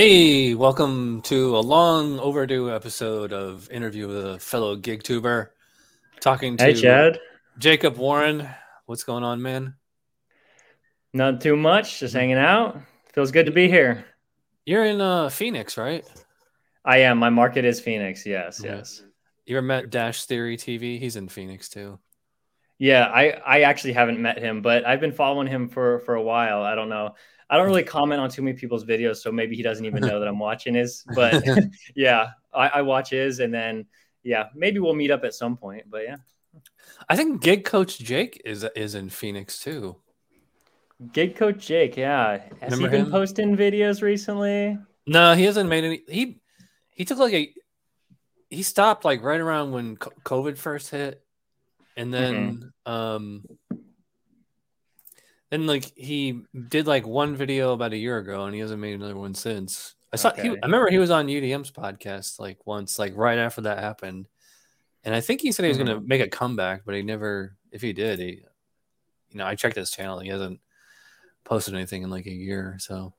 Hey, welcome to a long overdue episode of interview with a fellow gig tuber. Talking to Hey, Chad. Jacob Warren. What's going on, man? Not too much, just hanging out. Feels good to be here. You're in uh, Phoenix, right? I am. My market is Phoenix. Yes, Yeah. yes. You ever met Dash Theory TV? He's in Phoenix too. Yeah, I I actually haven't met him, but I've been following him for for a while. I don't know. I don't really comment on too many people's videos, so maybe he doesn't even know that I'm watching his. But yeah, I, I watch his, and then yeah, maybe we'll meet up at some point. But yeah, I think Gig Coach Jake is is in Phoenix too. Gig Coach Jake. Yeah, has Remember he been him? posting videos recently? No, he hasn't made any. He he took like a he stopped like right around when COVID first hit, and then um then like he did like one video about a year ago, and he hasn't made another one since. I saw he, I remember he was on UDM's podcast like once, like right after that happened, and I think he said he was Mhm. gonna make a comeback, but he never. If he did, he you know I checked his channel, he hasn't posted anything in like a year, so.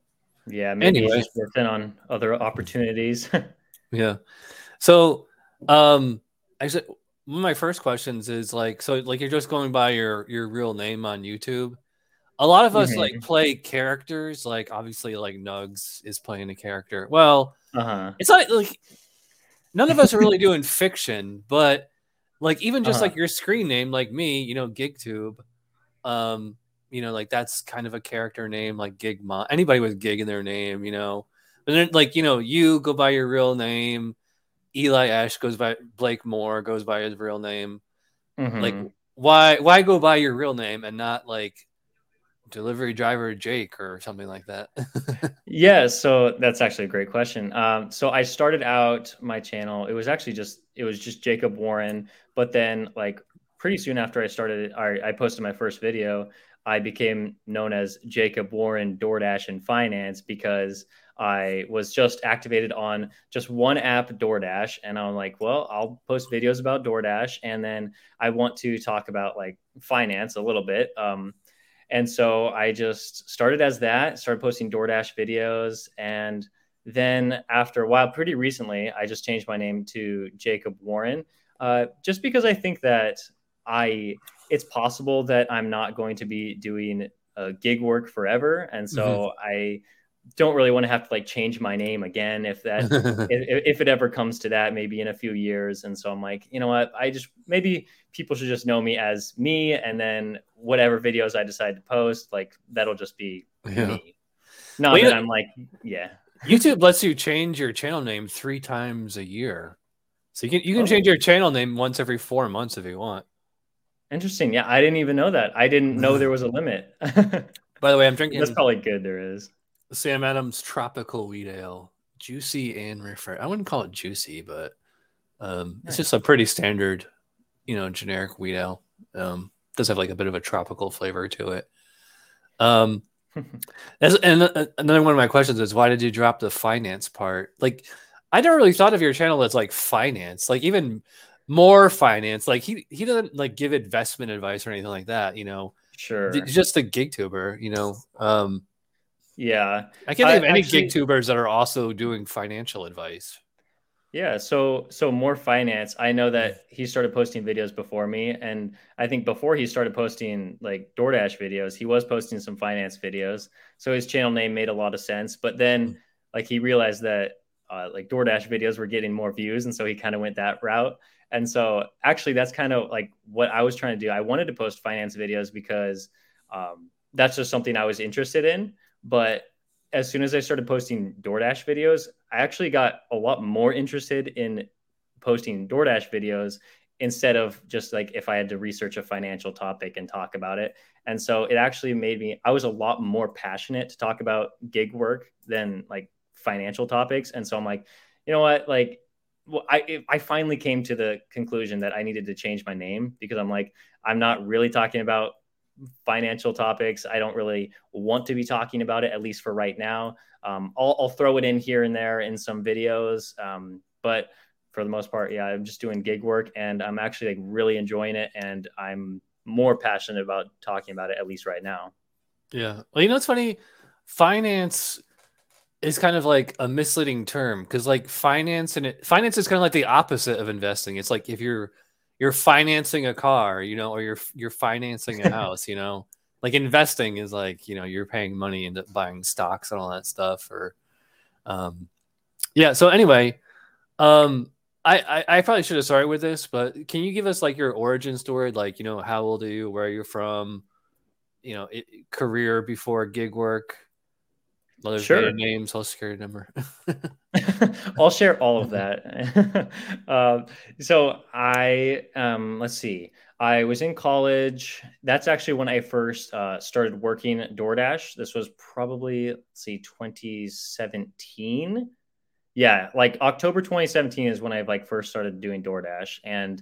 Yeah, maybe Anyway. he's working on other opportunities. Yeah. So, um, actually, one of my first questions is like, so like you're just going by your your real name on YouTube. A lot of us Mhm. like play characters. Like obviously, like Nugs is playing a character. Well, uh huh. it's not like none of us are really doing fiction, but like even just Uh-huh. like your screen name, like me, you know, GigTube. Um, you know, like that's kind of a character name, like Gig Anybody with Gig in their name, you know. But then, like you know, you go by your real name. Eli Ash goes by Blake Moore goes by his real name. Like, Mhm. why why go by your real name and not like delivery driver Jake or something like that? Yeah, so that's actually a great question. Um, so I started out my channel. It was actually just it was just Jacob Warren, but then like pretty soon after I started, I, I posted my first video. I became known as Jacob Warren DoorDash and Finance because I was just activated on just one app, DoorDash, and I'm like, well, I'll post videos about DoorDash, and then I want to talk about like finance a little bit. Um, and so I just started as that, started posting DoorDash videos. And then after a while, pretty recently, I just changed my name to Jacob Warren, uh, just because I think that I, it's possible that I'm not going to be doing uh, gig work forever. And so I don't really want to have to like change my name again if that if, if it ever comes to that, maybe in a few years. And so I'm like, you know what? I just maybe people should just know me as me, and then whatever videos I decide to post, like that'll just be yeah. me. Not Well, that know- I'm like, yeah, YouTube lets you change your channel name three times a year. So you can you can Oh. change your channel name once every four months if you want. interesting. Yeah, I didn't even know that. I didn't know there was a limit. By the way, I'm drinking that's probably good. There is. Sam Adams Tropical Wheat Ale, juicy and refresh. I wouldn't call it juicy, but um, it's just a pretty standard, you know, generic wheat ale. Um, does have like a bit of a tropical flavor to it. Um, and uh, another one of my questions is why did you drop the finance part? Like, I never really thought of your channel as like finance, like even more finance. Like he he doesn't like give investment advice or anything like that. You know, Sure. just a gig tuber. You know, um, Yeah. I can't think of any actually- gig tubers that are also doing financial advice. Yeah, so so more finance. I know that he started posting videos before me, and I think before he started posting like DoorDash videos, he was posting some finance videos. So his channel name made a lot of sense. But then, like, he realized that uh, like DoorDash videos were getting more views, and so he kind of went that route. And so actually, that's kind of like what I was trying to do. I wanted to post finance videos because um, that's just something I was interested in. But as soon as I started posting DoorDash videos, I actually got a lot more interested in posting DoorDash videos instead of just like if I had to research a financial topic and talk about it. And so it actually made me, I was a lot more passionate to talk about gig work than like financial topics. And so I'm like, you know what? Like, well, I, I finally came to the conclusion that I needed to change my name because I'm like, I'm not really talking about financial topics. I don't really want to be talking about it, at least for right now. Um, I'll, I'll throw it in here and there in some videos. Um, but for the most part, yeah, I'm just doing gig work and I'm actually like really enjoying it. And I'm more passionate about talking about it, at least right now. Yeah. Well, you know, it's funny. Finance is kind of like a misleading term because like finance and it, finance is kind of like the opposite of investing. It's like if you're you're financing a car, you know, or you're you're financing a house, you know. Like investing is like, you know, you're paying money into buying stocks and all that stuff or um yeah, so anyway, um I, I, I probably should have started with this, but can you give us like your origin story? Like, you know, how old are you? Where are you're from? You know, it, career before gig work, Mother's sure. name, social security number. I'll share all of that. uh, so I, um, let's see, I was in college. That's actually when I first uh, started working DoorDash. This was probably, let's see, 2017. Yeah, like October 2017 is when I like first started doing DoorDash, and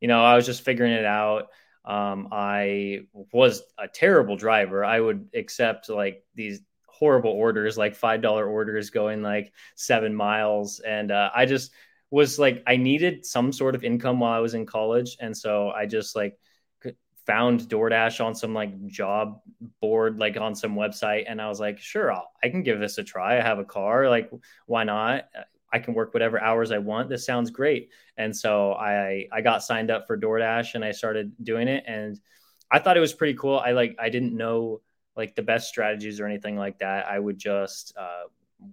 you know I was just figuring it out. Um, I was a terrible driver. I would accept like these horrible orders, like five dollar orders going like seven miles, and uh, I just was like I needed some sort of income while I was in college, and so I just like found DoorDash on some like job board, like on some website, and I was like, sure, I'll, I can give this a try. I have a car, like why not? I can work whatever hours I want. This sounds great. And so I I got signed up for DoorDash and I started doing it and I thought it was pretty cool. I like I didn't know like the best strategies or anything like that. I would just uh,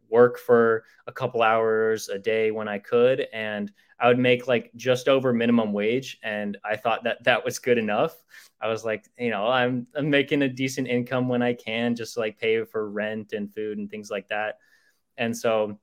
work for a couple hours a day when I could, and I would make like just over minimum wage. And I thought that that was good enough. I was like, you know, I'm, I'm making a decent income when I can, just like pay for rent and food and things like that. And so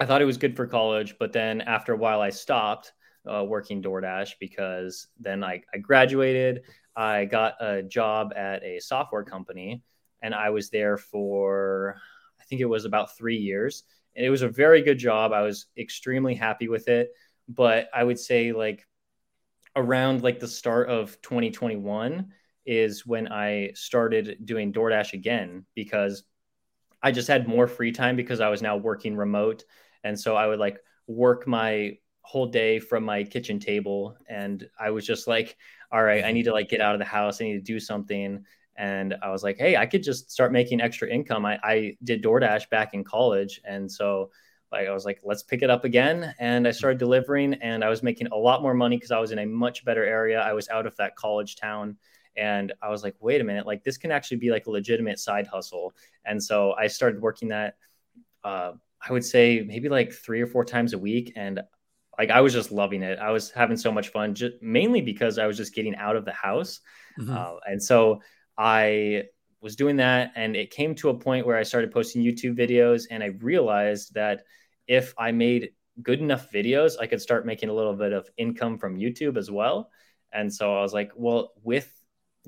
I thought it was good for college. But then after a while, I stopped. Uh, working DoorDash because then I, I graduated. I got a job at a software company and I was there for I think it was about three years, and it was a very good job. I was extremely happy with it, but I would say like around like the start of 2021 is when I started doing DoorDash again because I just had more free time because I was now working remote, and so I would like work my whole day from my kitchen table. And i was just like all right i need to like get out of the house. I need to do something and I was like, hey, I could just start making extra income. I, I did DoorDash back in college, and so like I was like, let's pick it up again. And I started delivering, and I was making a lot more money because I was in a much better area. I was out of that college town, and I was like, wait a minute, like this can actually be like a legitimate side hustle. And so I started working that. Uh, I would say maybe like three or four times a week, and like I was just loving it. I was having so much fun, just mainly because I was just getting out of the house, mm-hmm. uh, and so I was doing that and it came to a point where I started posting YouTube videos and I realized that if I made good enough videos, I could start making a little bit of income from YouTube as well. And so I was like, well, with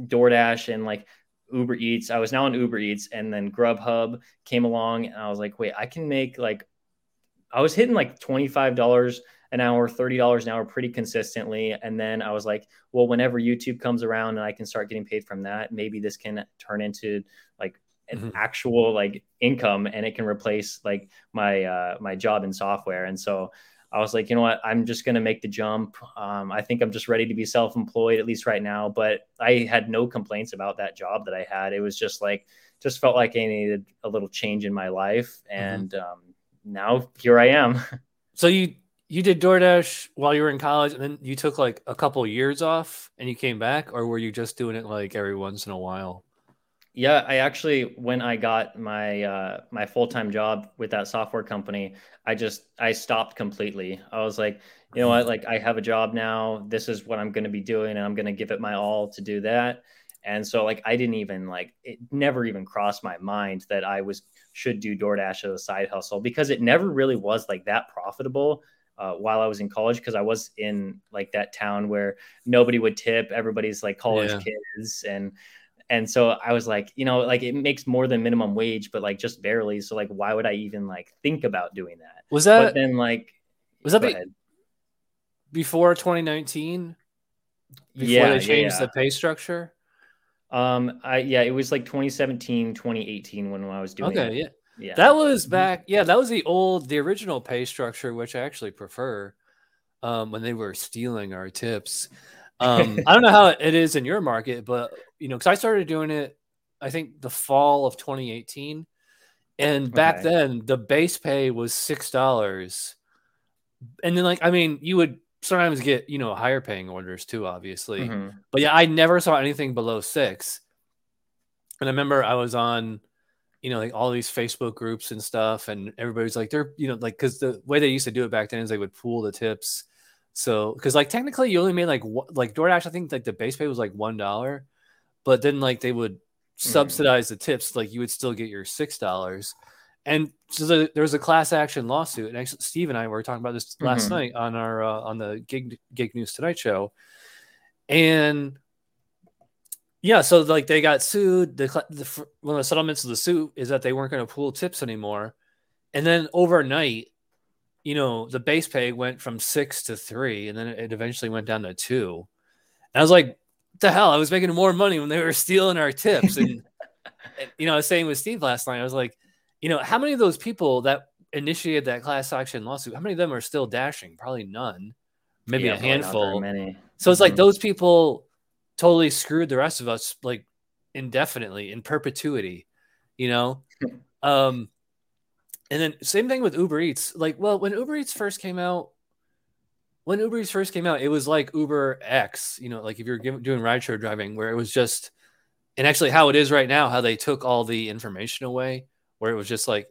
DoorDash and like Uber Eats, I was now on Uber Eats and then Grubhub came along and I was like, wait, I can make like I was hitting like $25 an hour, $30 an hour pretty consistently. And then I was like, well, whenever YouTube comes around and I can start getting paid from that, maybe this can turn into like an mm-hmm. actual like income and it can replace like my uh my job in software. And so I was like, you know what, I'm just gonna make the jump. Um, I think I'm just ready to be self-employed, at least right now. But I had no complaints about that job that I had. It was just like just felt like I needed a little change in my life. Mm-hmm. And mm-hmm. um now here I am. So you you did DoorDash while you were in college, and then you took like a couple years off, and you came back, or were you just doing it like every once in a while? Yeah, I actually when I got my uh, my full time job with that software company, I just I stopped completely. I was like, you know what, like I have a job now. This is what I'm going to be doing, and I'm going to give it my all to do that. And so like I didn't even like it never even crossed my mind that I was should do DoorDash as a side hustle because it never really was like that profitable uh, while I was in college because I was in like that town where nobody would tip, everybody's like college yeah. kids, and and so I was like, you know, like it makes more than minimum wage, but like just barely. So like, why would I even like think about doing that? Was that but then like was that be, before 2019? Before yeah, they changed yeah, the pay structure. Um, I yeah, it was like 2017, 2018 when I was doing. Okay, it. yeah. Yeah. That was mm-hmm. back. Yeah, that was the old, the original pay structure, which I actually prefer. Um, when they were stealing our tips. Um, I don't know how it is in your market, but you know, because I started doing it, I think the fall of 2018, And back Okay. then, the base pay was six dollars, and then like I mean, you would sometimes get you know higher paying orders too, obviously. Mhm. But yeah, I never saw anything below six. And I remember I was on, you know, like all these Facebook groups and stuff, and everybody's like, they're, you know, like, because the way they used to do it back then is they would pool the tips. So, because like technically you only made like, wha- like DoorDash, I think like the base pay was like $1, but then like they would subsidize the tips, like you would still get your $6. And so the, there was a class action lawsuit. And actually, Steve and I were talking about this last Mhm. night on our, uh, on the Gig, Gig News Tonight show. And yeah, so like they got sued. The, the one of the settlements of the suit is that they weren't going to pool tips anymore, and then overnight, you know, the base pay went from six to three, and then it eventually went down to two. And I was like, the hell? I was making more money when they were stealing our tips." And, you know, I was saying with Steve last night, I was like, you know, how many of those people that initiated that class action lawsuit, how many of them are still dashing? Probably none, maybe Yeah, a handful. Many. So it's like Mhm. those people totally screwed the rest of us like indefinitely in perpetuity, you know? um and then same thing with Uber Eats. Like, well, when Uber Eats first came out, when Uber Eats first came out, it was like UberX, you know, like if you're doing rideshare driving, where it was just, and actually how it is right now, how they took all the information away, where it was just like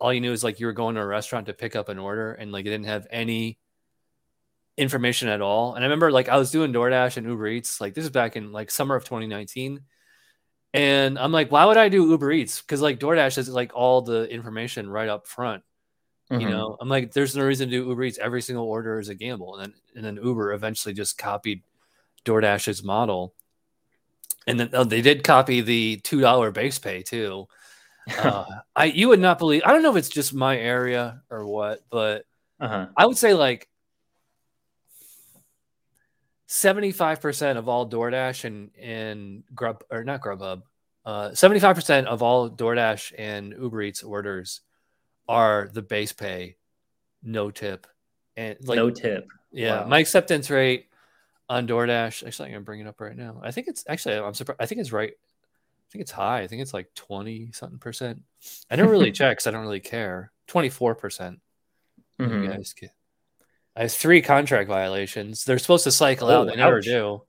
all you knew is like you were going to a restaurant to pick up an order and like it didn't have any information at all. And I remember like I was doing DoorDash and Uber Eats, like this is back in like summer of 2019. And I'm like, why would I do Uber Eats? Because like DoorDash has like all the information right up front. You Mhm. know, I'm like, there's no reason to do Uber Eats. Every single order is a gamble. And then and then Uber eventually just copied DoorDash's model. And then oh, they did copy the two dollar base pay too. Uh, I you would not believe. I don't know if it's just my area or what, but uh-huh. I would say like 75% of all DoorDash and, and Grub or not Grubhub, uh, 75% of all DoorDash and Uber Eats orders are the base pay, no tip. And like, no tip. yeah, wow. my acceptance rate on DoorDash, actually, I'm going to bring it up right now. I think it's actually, I'm surprised. I think it's right. I think it's high. I think it's like 20 something percent. I don't really check because I don't really care. 24%. You Mhm. guys. I have three contract violations. They're supposed to cycle Oh, out. They never do.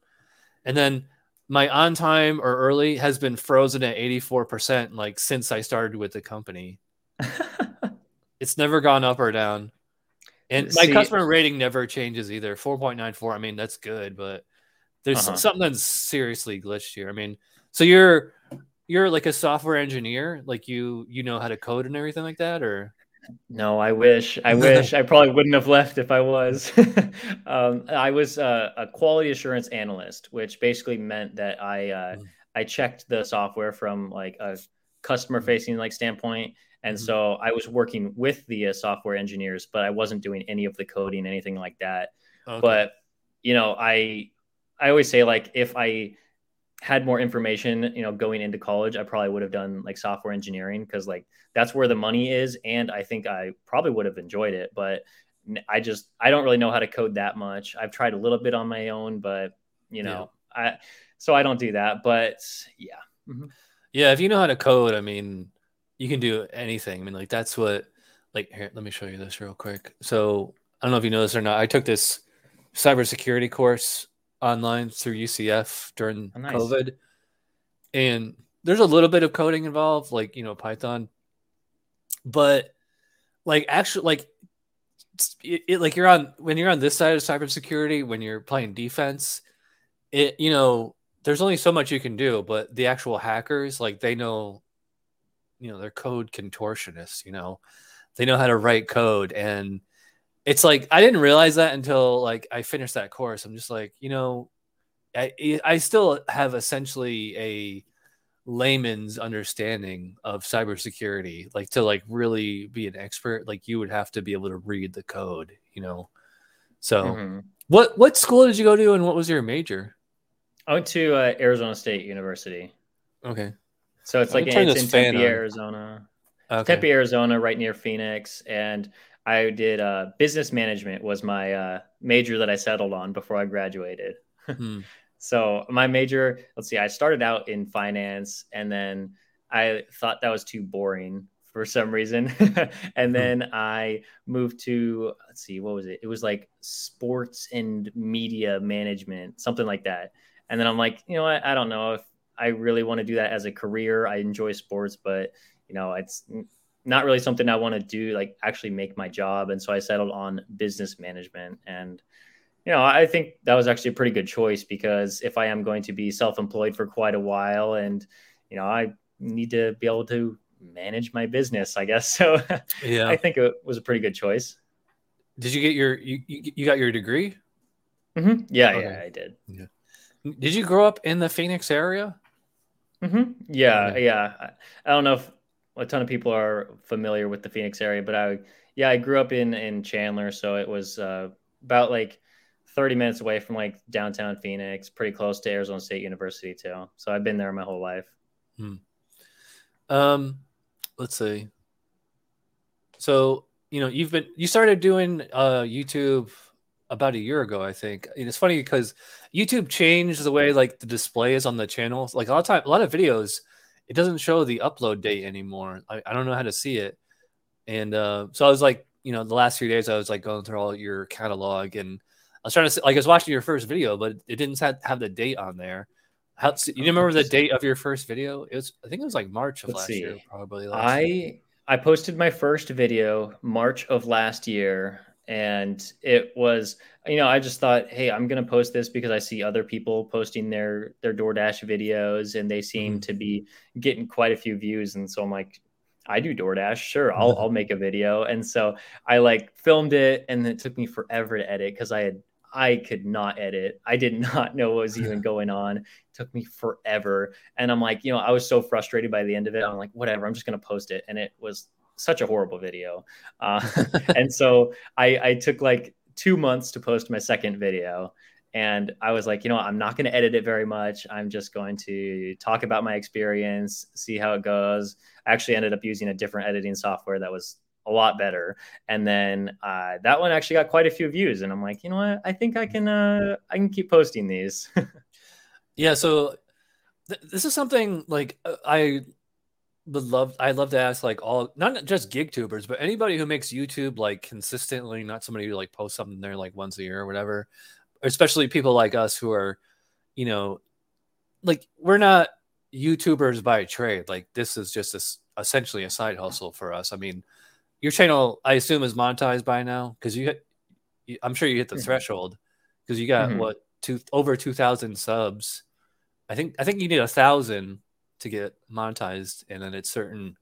And then my on time or early has been frozen at 84% like since I started with the company. It's never gone up or down. And my See- customer rating never changes either. 4.94. I mean, that's good, but there's Uh-huh. something that's seriously glitched here. I mean, so you're you're like a software engineer, like you you know how to code and everything like that, or No, I wish. I wish. I probably wouldn't have left if I was. um, I was uh, a quality assurance analyst, which basically meant that I uh, Mm. I checked the software from like a customer facing like standpoint, and Mhm. so I was working with the uh, software engineers, but I wasn't doing any of the coding, anything like that. Okay. But you know, I I always say like if I had more information, you know, going into college, I probably would have done like software engineering because like that's where the money is, and I think I probably would have enjoyed it. But I just I don't really know how to code that much. I've tried a little bit on my own, but you know, I so I don't do that. But yeah, mm-hmm. Yeah, if you know how to code, I mean, you can do anything. I mean, like that's what like here, let me show you this real quick. So I don't know if you know this or not. I took this cybersecurity course online through UCF during Oh, nice. COVID. And there's a little bit of coding involved, like you know, Python. But like actually like it, it like you're on when you're on this side of cybersecurity, when you're playing defense, it you know there's only so much you can do, but the actual hackers, like they know, you know, they're code contortionists, you know, they know how to write code. And it's like, I didn't realize that until like I finished that course. I'm just like, you know, I, I still have essentially a layman's understanding of cybersecurity. Like to like really be an expert, like you would have to be able to read the code, you know? So Mhm. what, what school did you go to and what was your major? I went to uh, Arizona State University, Okay. so it's like it's in Tempe, on. Arizona. Okay. Tempe, Arizona, right near Phoenix, and I did uh, business management was my uh, major that I settled on before I graduated. Hmm. So my major, let's see, I started out in finance, and then I thought that was too boring for some reason. and hmm. then I moved to, let's see, what was it? It was like sports and media management, something like that. And then I'm like, you know what? I don't know if I really want to do that as a career. I enjoy sports, but, you know, it's not really something I want to do, like actually make my job. And so I settled on business management. And, you know, I think that was actually a pretty good choice because if I am going to be self employed for quite a while and, you know, I need to be able to manage my business, I guess. So yeah, I think it was a pretty good choice. Did you get your you you got your degree? Mm-hmm. Yeah, okay. yeah, I did. Yeah. Did you grow up in the Phoenix area? Mm-hmm. Yeah, okay. yeah. I don't know if a ton of people are familiar with the Phoenix area, but I yeah, I grew up in in Chandler, so it was uh, about like 30 minutes away from like downtown Phoenix, pretty close to Arizona State University too. So I've been there my whole life. Hmm. Um, let's see. So you know you've been you started doing uh YouTube about a year ago, I think. And it's funny because YouTube changed the way like the display is on the channel. Like a lot of time, a lot of videos, it doesn't show the upload date anymore. I, I don't know how to see it. And uh, so I was like, you know, the last few days I was like going through all your catalog and I was trying to see, like I was watching your first video, but it didn't have the date on there. How you remember the date of your first video? It was I think it was like March of Let's last see. year, probably. I year. I posted my first video March of last year, and it was you know I just thought, hey, I'm gonna post this because I see other people posting their their DoorDash videos, and they seem mm-hmm. to be getting quite a few views, and so I'm like. I do DoorDash, sure. I'll I'll make a video, and so I like filmed it, and it took me forever to edit because I had I could not edit. I did not know what was even going on. It took me forever. And I'm like, you know, I was so frustrated by the end of it. I'm like, whatever, I'm just going to post it. And it was such a horrible video. Uh, and so I, I took like two months to post my second video. And I was like, you know, I'm not going to edit it very much. I'm just going to talk about my experience, see how it goes. I actually ended up using a different editing software that was a lot better. And then uh, that one actually got quite a few views, and I'm like, you know what? I think I can uh, I can keep posting these. yeah. So th- this is something like uh, I would love. I'd love to ask like all not just gig tubers, but anybody who makes YouTube like consistently, not somebody who like posts something there like once a year or whatever. Especially people like us who are, you know, like we're not YouTubers by trade. Like this is just a, essentially a side hustle for us. I mean, your channel, I assume, is monetized by now because you, hit, I'm sure you hit the mm-hmm. threshold because you got mm-hmm. what two over two thousand subs. I think I think you need a thousand to get monetized, and then it's certain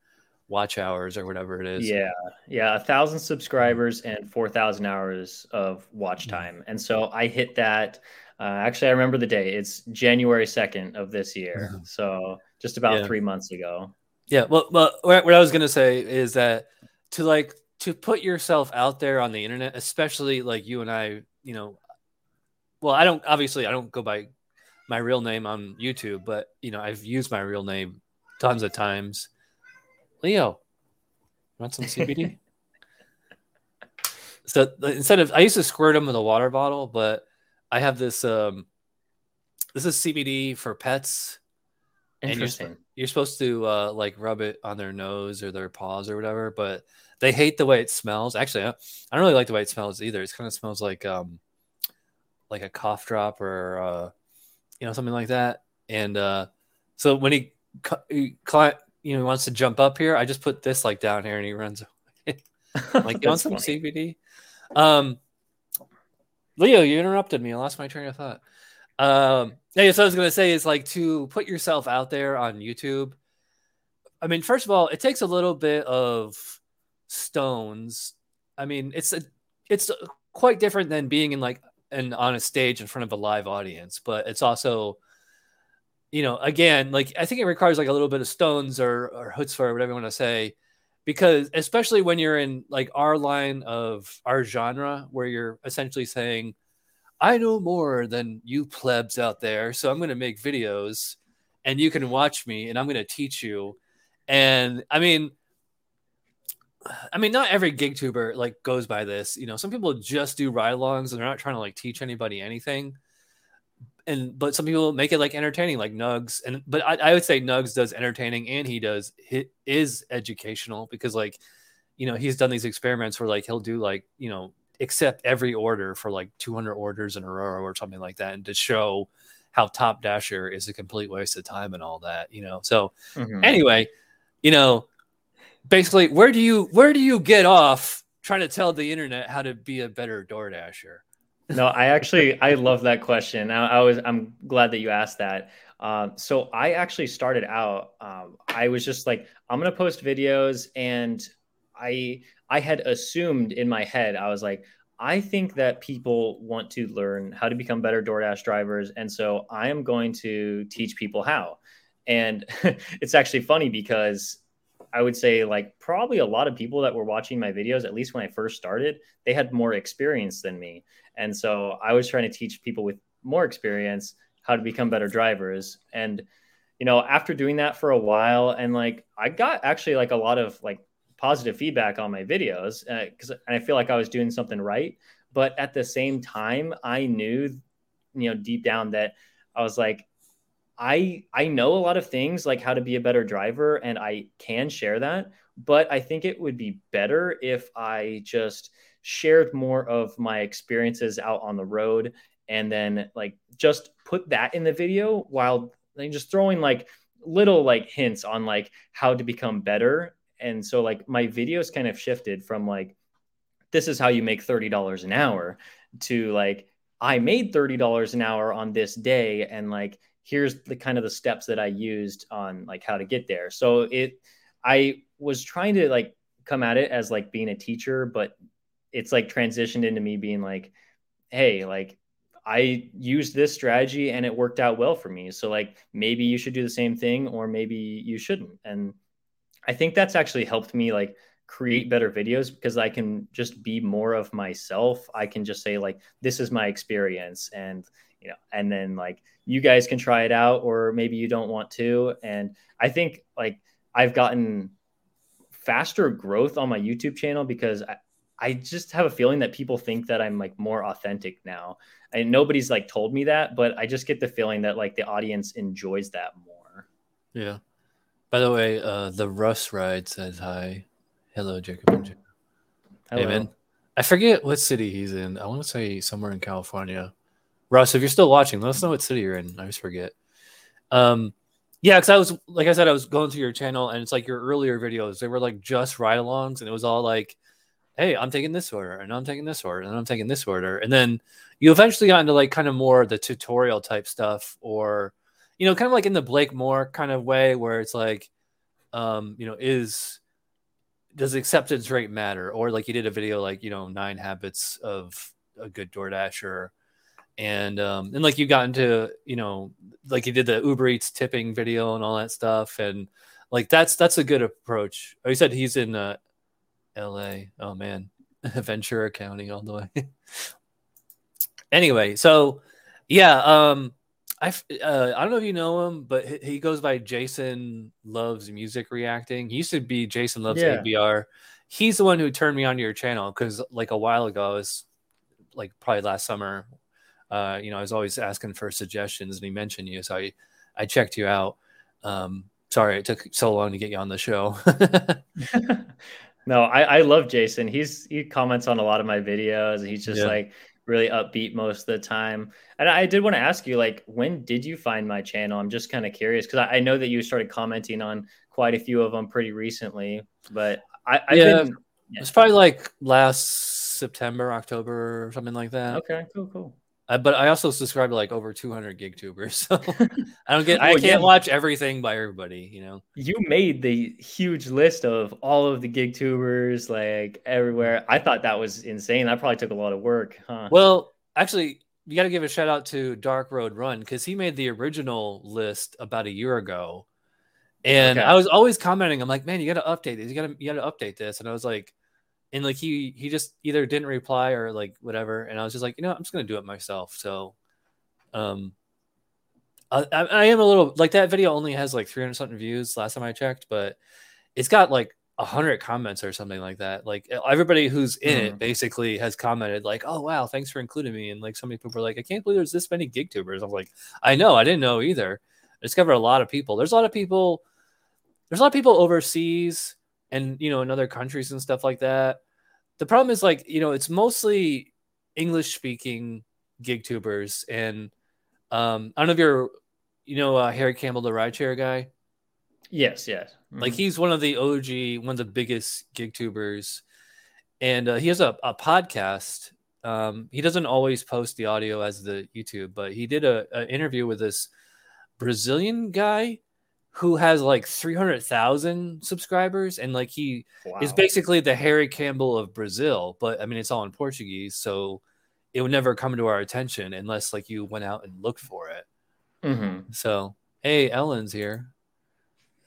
watch hours or whatever it is. Yeah, yeah, a thousand subscribers and four thousand hours of watch mm-hmm. time, and so I hit that. Uh, actually, I remember the day. It's January second of this year, mm-hmm. so just about yeah. three months ago. Yeah, well, well, what I was gonna say is that to like to put yourself out there on the internet, especially like you and I, you know, well, I don't obviously I don't go by my real name on YouTube, but you know, I've used my real name tons of times. Leo, want some CBD? so instead of I used to squirt them in a water bottle, but I have this um this is CBD for pets. Interesting. You're, you're, supposed to uh, like rub it on their nose or their paws or whatever, but they hate the way it smells. Actually, I don't really like the way it smells either. It kind of smells like um like a cough drop or uh you know something like that. And uh so when he, he you know wants to jump up here, I just put this like down here and he runs like you want some funny. CBD? Um Leo, you interrupted me. I lost my train of thought. Um yeah, so I was gonna say is like to put yourself out there on YouTube. I mean, first of all, it takes a little bit of stones. I mean, it's a it's quite different than being in like and on a stage in front of a live audience, but it's also you know, again, like I think it requires like a little bit of stones or or chutzpah or whatever you want to say, because especially when you're in like our line of our genre, where you're essentially saying, "I know more than you plebs out there, so I'm going to make videos, and you can watch me, and I'm going to teach you." And I mean, I mean, not every gig tuber like goes by this. You know, some people just do ride alongs and they're not trying to like teach anybody anything. and but some people make it like entertaining, like Nugs, and but I, I would say Nugs does entertaining and he does he is educational because like you know he's done these experiments where like he'll do like you know accept every order for like 200 orders in a row or something like that and to show how top dasher is a complete waste of time and all that you know so mm-hmm. anyway you know basically where do you where do you get off trying to tell the internet how to be a better door dasher no i actually i love that question I, I, was i'm glad that you asked that um, so i actually started out um, i was just like i'm gonna post videos and i I had assumed in my head, I was like, I think that people want to learn how to become better DoorDash drivers. And so I am going to teach people how. And it's actually funny because I would say, like, probably a lot of people that were watching my videos, at least when I first started, they had more experience than me. And so I was trying to teach people with more experience how to become better drivers. And, you know, after doing that for a while, and like, I got actually like a lot of like positive feedback on my videos because uh, I feel like I was doing something right. But at the same time, I knew, you know, deep down that I was like, I I know a lot of things like how to be a better driver, and I can share that. But I think it would be better if I just shared more of my experiences out on the road, and then like just put that in the video while just throwing like little like hints on like how to become better and so like my videos kind of shifted from like this is how you make $30 an hour to like I made $30 an hour on this day and like here's the kind of the steps that I used on like how to get there. So it I was trying to like come at it as like being a teacher but it's like transitioned into me being like hey like I used this strategy and it worked out well for me. So like maybe you should do the same thing or maybe you shouldn't. And I think that's actually helped me like create better videos because I can just be more of myself. I can just say like this is my experience and you know and then like you guys can try it out or maybe you don't want to and I think like I've gotten faster growth on my YouTube channel because I, I just have a feeling that people think that I'm like more authentic now. And nobody's like told me that, but I just get the feeling that like the audience enjoys that more. Yeah. By the way, uh, the Russ ride says hi. Hello, Jacob and Jacob. Hello. Hey, man. I forget what city he's in. I want to say somewhere in California. Russ, if you're still watching, let us know what city you're in. I always forget. Um, yeah, because I was like I said, I was going through your channel, and it's like your earlier videos. They were like just ride-alongs, and it was all like, "Hey, I'm taking this order, and I'm taking this order, and I'm taking this order," and then you eventually got into like kind of more the tutorial type stuff, or you know, kind of like in the Blake Moore kind of way, where it's like, um, you know, is does acceptance rate matter? Or like you did a video like, you know, nine habits of a good DoorDasher. And um, and like you got into, you know, like you did the Uber Eats tipping video and all that stuff. And like that's that's a good approach. Oh, you said he's in uh LA. Oh man. Ventura County all the way. anyway, so yeah, um I uh, I don't know if you know him, but he goes by Jason Loves Music Reacting. He used to be Jason Loves yeah. ABR. He's the one who turned me on to your channel because like a while ago, I was like probably last summer. Uh, you know, I was always asking for suggestions, and he mentioned you, so I I checked you out. Um, sorry it took so long to get you on the show. no, I, I love Jason. He's he comments on a lot of my videos. He's just yeah. like really upbeat most of the time. And I did want to ask you, like, when did you find my channel? I'm just kind of curious because I, I, know that you started commenting on quite a few of them pretty recently, but I, I yeah, been, yeah. it's probably like last September, October, or something like that. Okay, cool, cool. Uh, but I also subscribe to like over 200 gig tubers, so I don't get. well, I can't yeah. watch everything by everybody. You know, you made the huge list of all of the gig tubers, like everywhere. I thought that was insane. That probably took a lot of work, huh? Well, actually, you got to give a shout out to Dark Road Run because he made the original list about a year ago, and okay. I was always commenting. I'm like, man, you got to update this. You got to you got to update this, and I was like and like he he just either didn't reply or like whatever and i was just like you know i'm just gonna do it myself so um I, I am a little like that video only has like 300 something views last time i checked but it's got like a hundred comments or something like that. Like everybody who's in Mhm. it basically has commented like, "Oh wow, thanks for including me." And like so many people are like, "I can't believe there's this many gig tubers." I'm like, "I know, I didn't know either." I discovered a lot of people. There's a lot of people. There's a lot of people overseas and you know in other countries and stuff like that. The problem is like you know it's mostly English speaking gig tubers and um, I don't know if you're you know uh, Harry Campbell, the rideshare guy. Yes, yes. Like Mhm. he's one of the OG, one of the biggest gig tubers, and uh, he has a, a podcast. Um, he doesn't always post the audio as the YouTube, but he did a, a interview with this Brazilian guy who has like three hundred thousand subscribers, and like he is basically the Harry Campbell of Brazil. But I mean, it's all in Portuguese, so it would never come to our attention unless like you went out and looked for it. Mhm. So, hey, Ellen's here.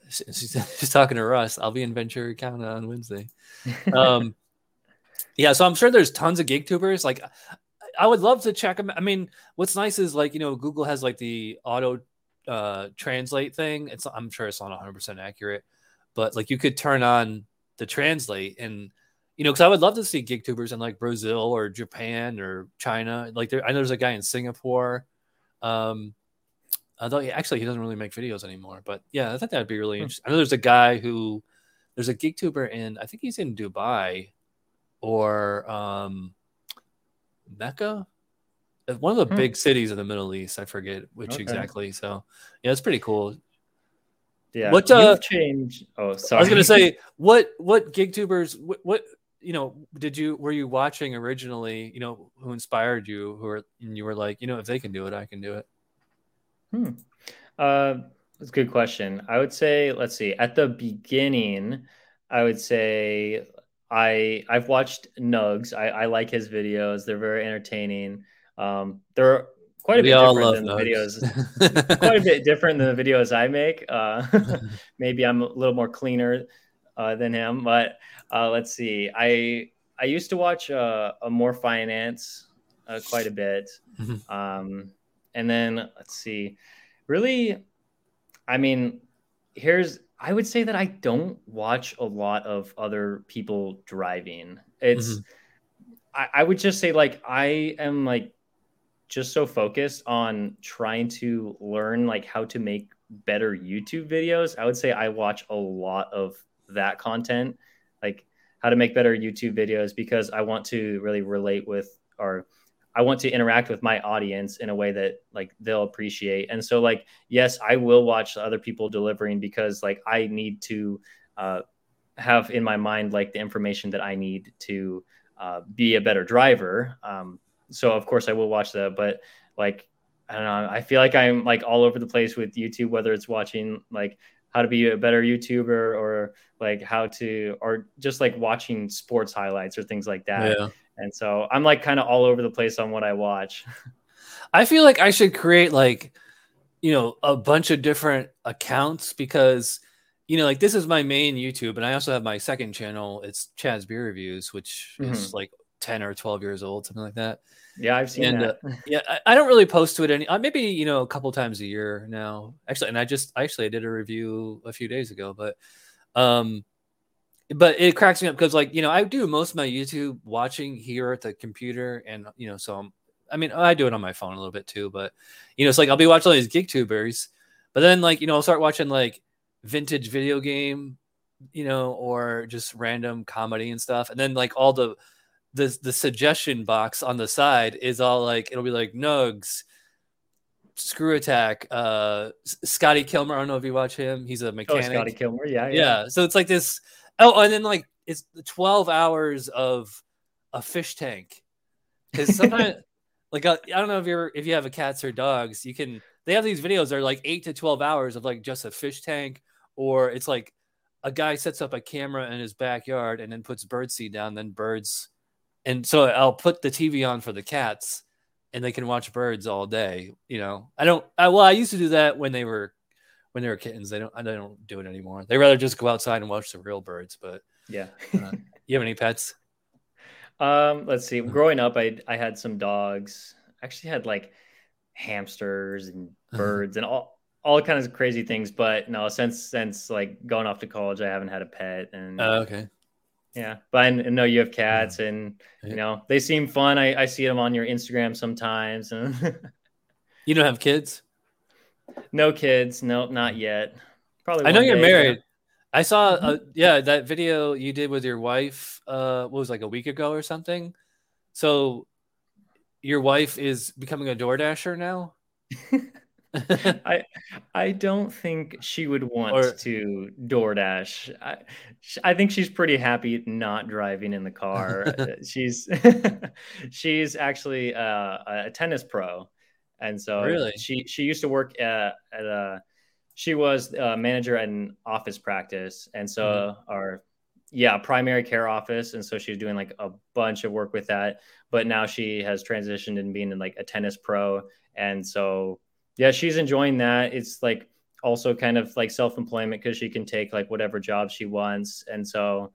She- She's, she's talking to Russ. I'll be in Ventura County on Wednesday. Um, yeah, so I'm sure there's tons of gig tubers. Like, I would love to check them. I mean, what's nice is like you know Google has like the auto uh, translate thing. It's I'm sure it's not 100 percent accurate, but like you could turn on the translate and you know because I would love to see gig tubers in like Brazil or Japan or China. Like there, I know there's a guy in Singapore. Um, although he, actually he doesn't really make videos anymore, but yeah, I think that'd be really Hmm. interesting. I know there's a guy who there's a gig tuber in I think he's in Dubai or um Mecca, one of the Hmm. big cities in the Middle East. I forget which Okay. exactly. So yeah, it's pretty cool. Yeah. What, uh, changed? Oh, sorry. I was gonna say what what gig tubers what, what you know did you were you watching originally? You know who inspired you? Who are and you were like you know if they can do it, I can do it. Hmm. Uh, that's a good question. I would say, let's see. At the beginning, I would say I I've watched Nugs. I, I like his videos. They're very entertaining. Um, they're quite a we bit different than the videos. quite a bit different than the videos I make. Uh, maybe I'm a little more cleaner uh, than him, but uh, let's see. I I used to watch uh, a more finance uh, quite a bit, Mhm. um, and then let's see. Really, I mean, here's I would say that I don't watch a lot of other people driving. It's I, I would just say like I am like just so focused on trying to learn like how to make better YouTube videos. I would say I watch a lot of that content, like how to make better YouTube videos because I want to really relate with or I want to interact with my audience in a way that like they'll appreciate. And so like yes, I will watch other people delivering because like I need to uh, have in my mind like the information that I need to uh, be a better driver. Um, so of course I will watch that, but like I don't know, I feel like I'm like all over the place with YouTube, whether it's watching like how to be a better YouTuber or like how to or just like watching sports highlights or things like that. yeah. And so I'm like kind of all over the place on what I watch. I feel like I should create like, you know, a bunch of different accounts because, you know, like this is my main YouTube, and I also have my second channel. It's Chad's Beer Reviews, which is mm-hmm. like ten or twelve years old, something like that. Yeah, I've seen And, that. Yeah, I, I don't really post to it any. Uh, maybe you know a couple times a year now. Actually, and I just actually I did a review a few days ago, but um, but it cracks me up because like you know I do most of my YouTube watching here at the computer, and you know so I'm, I mean I do it on my phone a little bit too, but you know it's like I'll be watching all these gig tubers, but then like you know I'll start watching like vintage video game, you know, or just random comedy and stuff, and then like all the the the suggestion box on the side is all like it'll be like Nugs, ScrewAttack, uh, Scotty Kilmer. I don't know if you watch him. He's a mechanic. Oh. Scotty Kilmer. Yeah, yeah. yeah. So it's like this. Oh, and then like it's twelve hours of a fish tank because sometimes like uh, I don't know if you're if you have a cats or dogs, you can they have these videos that are like eight to twelve hours of like just a fish tank, or it's like a guy sets up a camera in his backyard and then puts birdseed down, then birds, and so I'll put the TV on for the cats, and they can watch birds all day. You know, I don't. I, well, I used to do that when they were when they were kittens. They don't. I don't do it anymore. They rather just go outside and watch the real birds. But Yeah. uh, you have any pets? Um, let's see. Growing up, I I had some dogs. I Actually, had like hamsters and birds and all all kinds of crazy things. But no, since since like going off to college, I haven't had a pet, and uh, okay, yeah. But I know you have cats, and you know they seem fun. I, I see them on your Instagram sometimes. you don't have kids? No kids. Nope, not yet. Probably. I know you're day, married. I saw, uh, yeah, that video you did with your wife. Uh, what was like a week ago or something. So, your wife is becoming a DoorDasher now. I I don't think she would want or, to DoorDash. I I think she's pretty happy not driving in the car. she's she's actually uh, a tennis pro, and so really? she she used to work at, at a she was a manager at an office practice, and so mm-hmm. our yeah primary care office, and so she was doing like a bunch of work with that. But now she has transitioned and being in like a tennis pro, and so yeah, she's enjoying that. It's like also kind of like self employment because she can take like whatever job she wants, and so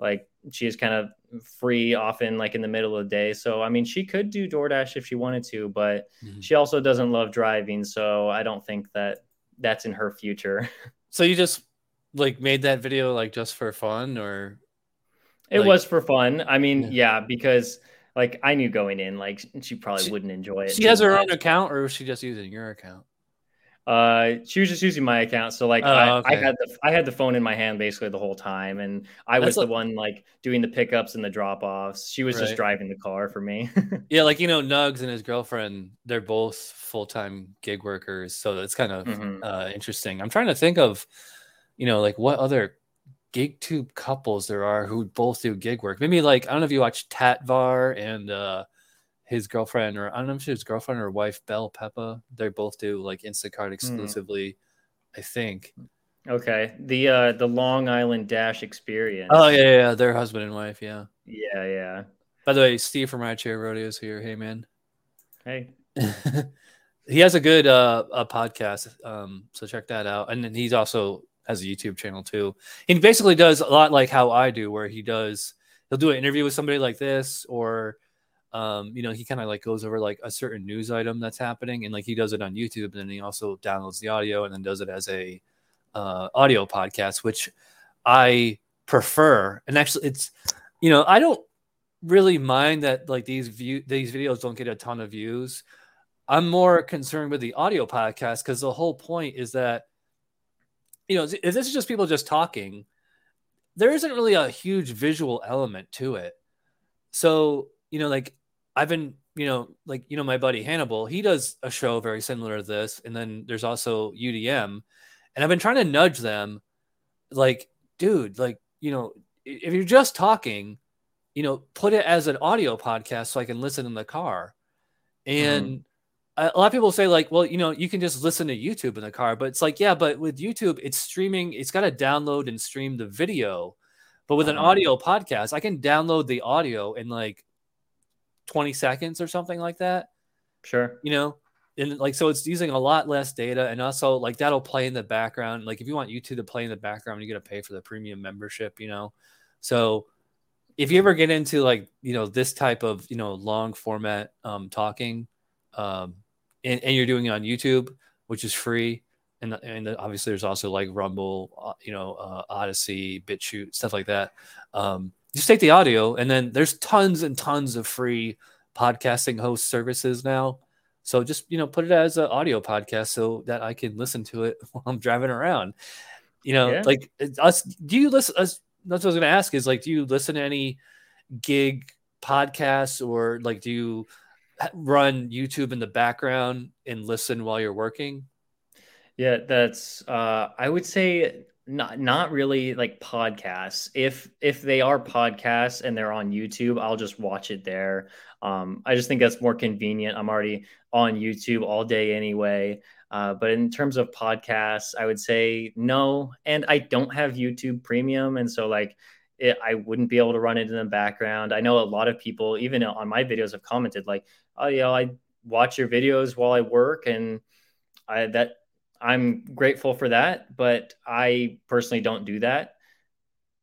like she's kind of free often like in the middle of the day so i mean she could do doordash if she wanted to but mm-hmm. she also doesn't love driving so i don't think that that's in her future so you just like made that video like just for fun or it like... was for fun i mean yeah. yeah. because like i knew going in like she probably she, wouldn't enjoy it she has her own account or was she just using your account uh, she was just using my account, so like oh, I, okay. I, had the I had the phone in my hand basically the whole time, and I was That's the one like doing the pickups and the drop offs. She was right. just driving the car for me. yeah, like you know, Nugs and his girlfriend, they're both full time gig workers, so it's kind of mm-hmm. uh, interesting. I'm trying to think of, you know, like what other gig tube couples there are who both do gig work. Maybe like I don't know if you watch Tatvar and uh his girlfriend, or I don't know if she's girlfriend or wife, Bell Peppa. They both do like Instacart hmm. exclusively, mm. I think. Okay, the uh the Long Island Dash experience. Oh yeah, yeah, they're husband and wife. Yeah. Yeah, yeah. By the way, Steve from Ride Share Rodeos here. Hey, man. Hey. he has a good uh a podcast. Um, so check that out. And then he's also has a YouTube channel too. He basically does a lot like how I do, where he does he'll do an interview with somebody like this, or um, you know, he kind of like goes over like a certain news item that's happening, and like he does it on YouTube, and then he also downloads the audio and then does it as a uh, audio podcast, which I prefer. And actually, it's you know, I don't really mind that like these view these videos don't get a ton of views. I'm more concerned with the audio podcast because the whole point is that you know if this is just people just talking, there isn't really a huge visual element to it. So you know, like I've been, you know, like, you know, my buddy Hannibal, he does a show very similar to this. And then there's also UDM. And I've been trying to nudge them, like, dude, like, you know, if you're just talking, you know, put it as an audio podcast so I can listen in the car. And mm-hmm. A lot of people say, like, well, you know, you can just listen to YouTube in the car. But it's like, yeah, but with YouTube, it's streaming, it's got to download and stream the video. But with an mm-hmm. audio podcast, I can download the audio in like 20 seconds or something like that. Sure. You know, and like so it's using a lot less data and also like that'll play in the background. Like if you want YouTube to play in the background, you got to pay for the premium membership, you know. So if you ever get into like, you know, this type of, you know, long format um talking um and, and you're doing it on YouTube, which is free, and, and obviously there's also like Rumble, uh, you know, uh, Odysee, BitChute, stuff like that. Um, just take the audio and then there's tons and tons of free podcasting host services now so just you know put it as an audio podcast so that i can listen to it while i'm driving around you know yeah. like us do you listen us that's what i was going to ask is like do you listen to any gig podcasts or like do you run youtube in the background and listen while you're working? Yeah that's uh i would say not not really like podcasts. If if they are podcasts and they're on youtube i'll just watch it there. Um, i just think that's more convenient. I'm already on youtube all day anyway. Uh, but in terms of podcasts i would say no. And i don't have youtube premium and so like it, i wouldn't be able to run it in the background. I know a lot of people even on my videos have commented like oh yeah i watch your videos while i work and I, that I'm grateful for that, but I personally don't do that.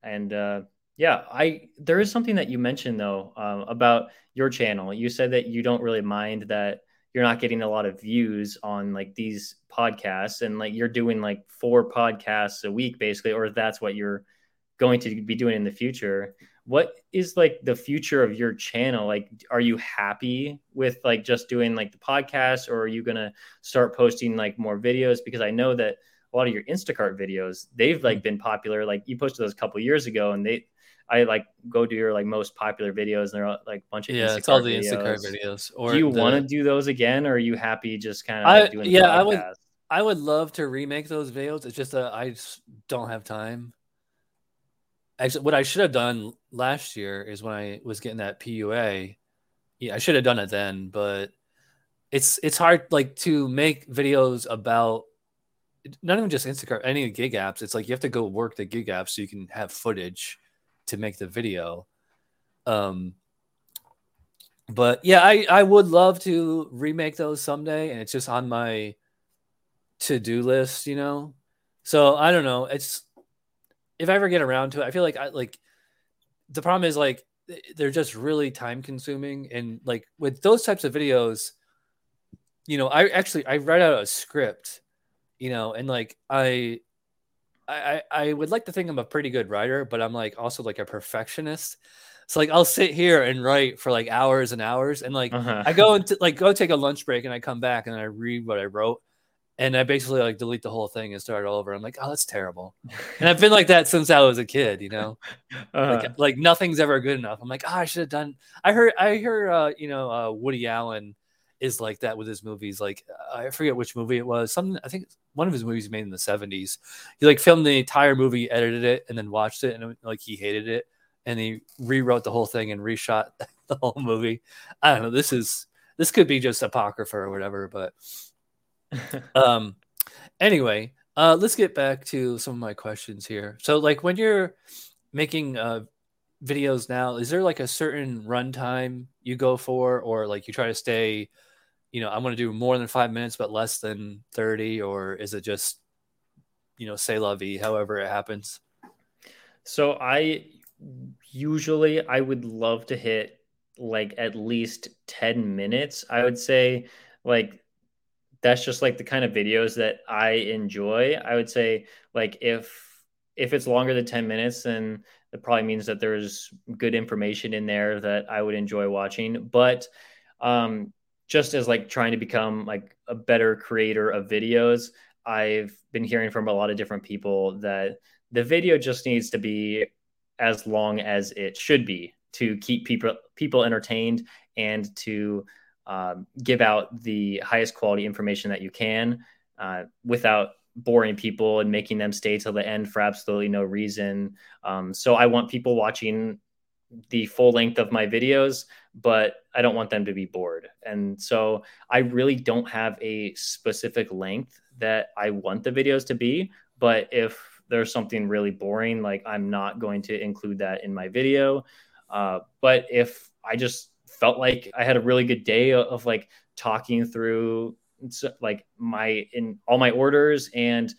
And uh, yeah, I there is something that you mentioned though uh, about your channel. You said that you don't really mind that you're not getting a lot of views on like these podcasts and like you're doing like four podcasts a week basically or that's what you're going to be doing in the future what is like the future of your channel like are you happy with like just doing like the podcast or are you to start posting like more videos because i know that a lot of your instacart videos they've like mm. been popular like you posted those a couple years ago and they I like go to your like most popular videos and they're like a bunch of yeah, Instacart it's all the videos. Instacart videos. Or do you want to do those again, or are you happy just kind of I, like doing? Yeah, I would. I would love to remake those videos. It's just that I just don't have time. Actually, what I should have done last year is when I was getting that PUA. Yeah, I should have done it then, but it's it's hard like to make videos about not even just Instacart, any gig apps. It's like you have to go work the gig apps so you can have footage to make the video. Um, but yeah, I I would love to remake those someday, and it's just on my to do list, you know. So I don't know. It's if I ever get around to it, I feel like I like the problem is like they're just really time consuming, and like with those types of videos, you know, I actually I write out a script, you know, and like I I, I would like to think I'm a pretty good writer, but I'm like also like a perfectionist. So like I'll sit here and write for like hours and hours, and like uh-huh. I go into like go take a lunch break, and I come back and I read what I wrote, and I basically like delete the whole thing and start all over. I'm like, oh, that's terrible. and I've been like that since I was a kid, you know. Uh-huh. Like, like, nothing's ever good enough. I'm like, oh, I should have done. I heard I heard uh, you know uh, Woody Allen is like that with his movies. Like I forget which movie it was. Something I think one of his movies made in the 70s. He like filmed the entire movie, edited it, and then watched it, and like he hated it, and he rewrote the whole thing and reshot the whole movie. I don't know. This is this could be just apocrypha or whatever, but um, anyway, uh, let's get back to some of my questions here. So, like when you're making uh videos now, is there like a certain runtime you go for, or like you try to stay? you know, I'm going to do more than five minutes, but less than 30? Or is it just, you know, say la vie, however it happens? So I usually, I would love to hit like at least 10 minutes. I would say like, that's just like the kind of videos that I enjoy. I would say like if if it's longer than 10 minutes then it probably means that there's good information in there that I would enjoy watching. But um, just as like trying to become like a better creator of videos, I've been hearing from a lot of different people that the video just needs to be as long as it should be to keep people people entertained and to um, give out the highest quality information that you can uh, without boring people and making them stay till the end for absolutely no reason. Um, so I want people watching the full length of my videos, but I don't want them to be bored. And so I really don't have a specific length that I want the videos to be. But if there's something really boring, like I'm not going to include that in my video. Uh, but if I just felt like I had a really good day of, of like talking through like my in all my orders and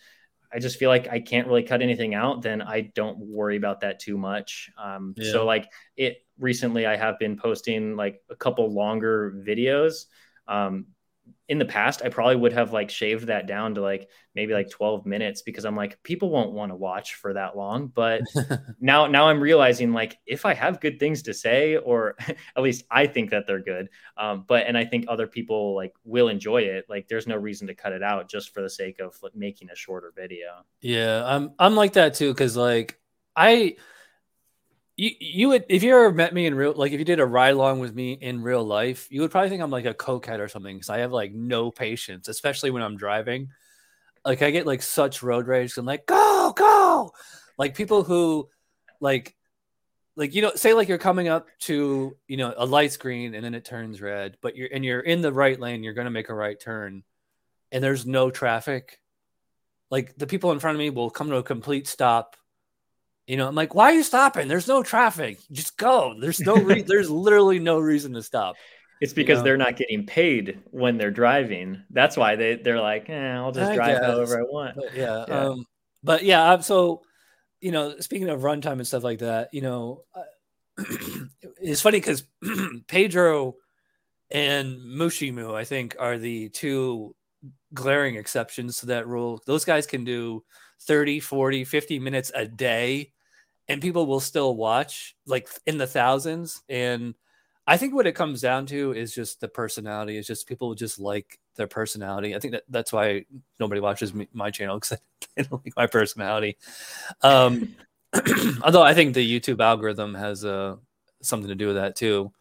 I just feel like I can't really cut anything out, then I don't worry about that too much. Um, yeah. So like it recently, I have been posting like a couple longer videos. Um, in the past, I probably would have like shaved that down to like maybe like 12 minutes because I'm like, people won't want to watch for that long. But now, now I'm realizing like if I have good things to say, or at least I think that they're good. Um, but, and I think other people like will enjoy it. Like there's no reason to cut it out just for the sake of like, making a shorter video. Yeah. I'm, I'm like that too. Cause like I, you, you would if you ever met me in real like if you did a ride along with me in real life you would probably think i'm like a cokehead or something because i have like no patience especially when i'm driving. Like i get like such road rage i'm like go go! Like people who like like you know say like you're coming up to you know a light screen and then it turns red but you're and you're in the right lane you're going to make a right turn and there's no traffic. Like the people in front of me will come to a complete stop you know, I'm like, why are you stopping? There's no traffic. Just go. There's no re- there's literally no reason to stop. It's because you know? they're not getting paid when they're driving. That's why they they're like, eh, I'll just I drive guess. however I want. But yeah, yeah. Um, but yeah. So, you know, speaking of runtime and stuff like that, you know, uh, it's funny because Pedro and Mushimu, I think, are the two glaring exceptions to that rule. Those guys can do 30, 40, 50 minutes a day and people will still watch like in the thousands and I think what it comes down to is just the personality. It's just people just like their personality. I think that that's why nobody watches me, my channel because they don't like my personality. Um, although I think the YouTube algorithm has uh, something to do with that too.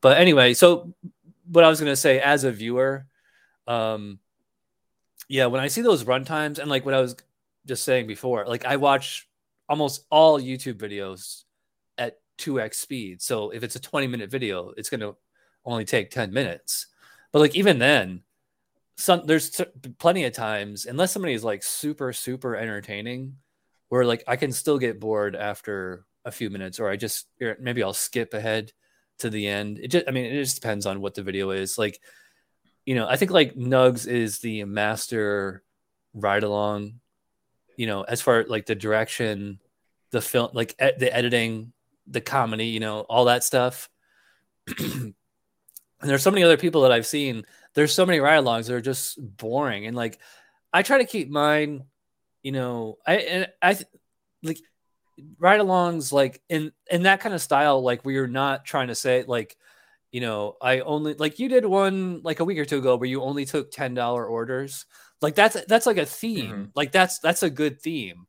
But anyway, so what I was going to say as a viewer, um, yeah, when I see those run times and like what I was just saying before, like I watch almost all YouTube videos at 2x speed. So if it's a 20 minute video, it's going to only take 10 minutes. But like even then, some there's t- plenty of times unless somebody is like super super entertaining where like I can still get bored after a few minutes or I just maybe I'll skip ahead to the end. It just I mean it just depends on what the video is. Like you know, I think like Nugs is the master ride along, you know, as far like the direction, the film, like e- the editing, the comedy, you know, all that stuff. and there's so many other people that I've seen. There's so many ride alongs that are just boring. And like, I try to keep mine, you know, I, and I like ride alongs, like in, in that kind of style, like we are not trying to say like, you know, I only like you did one like a week or two ago where you only took ten dollar orders. Like that's that's like a theme. Mm-hmm. Like that's that's a good theme.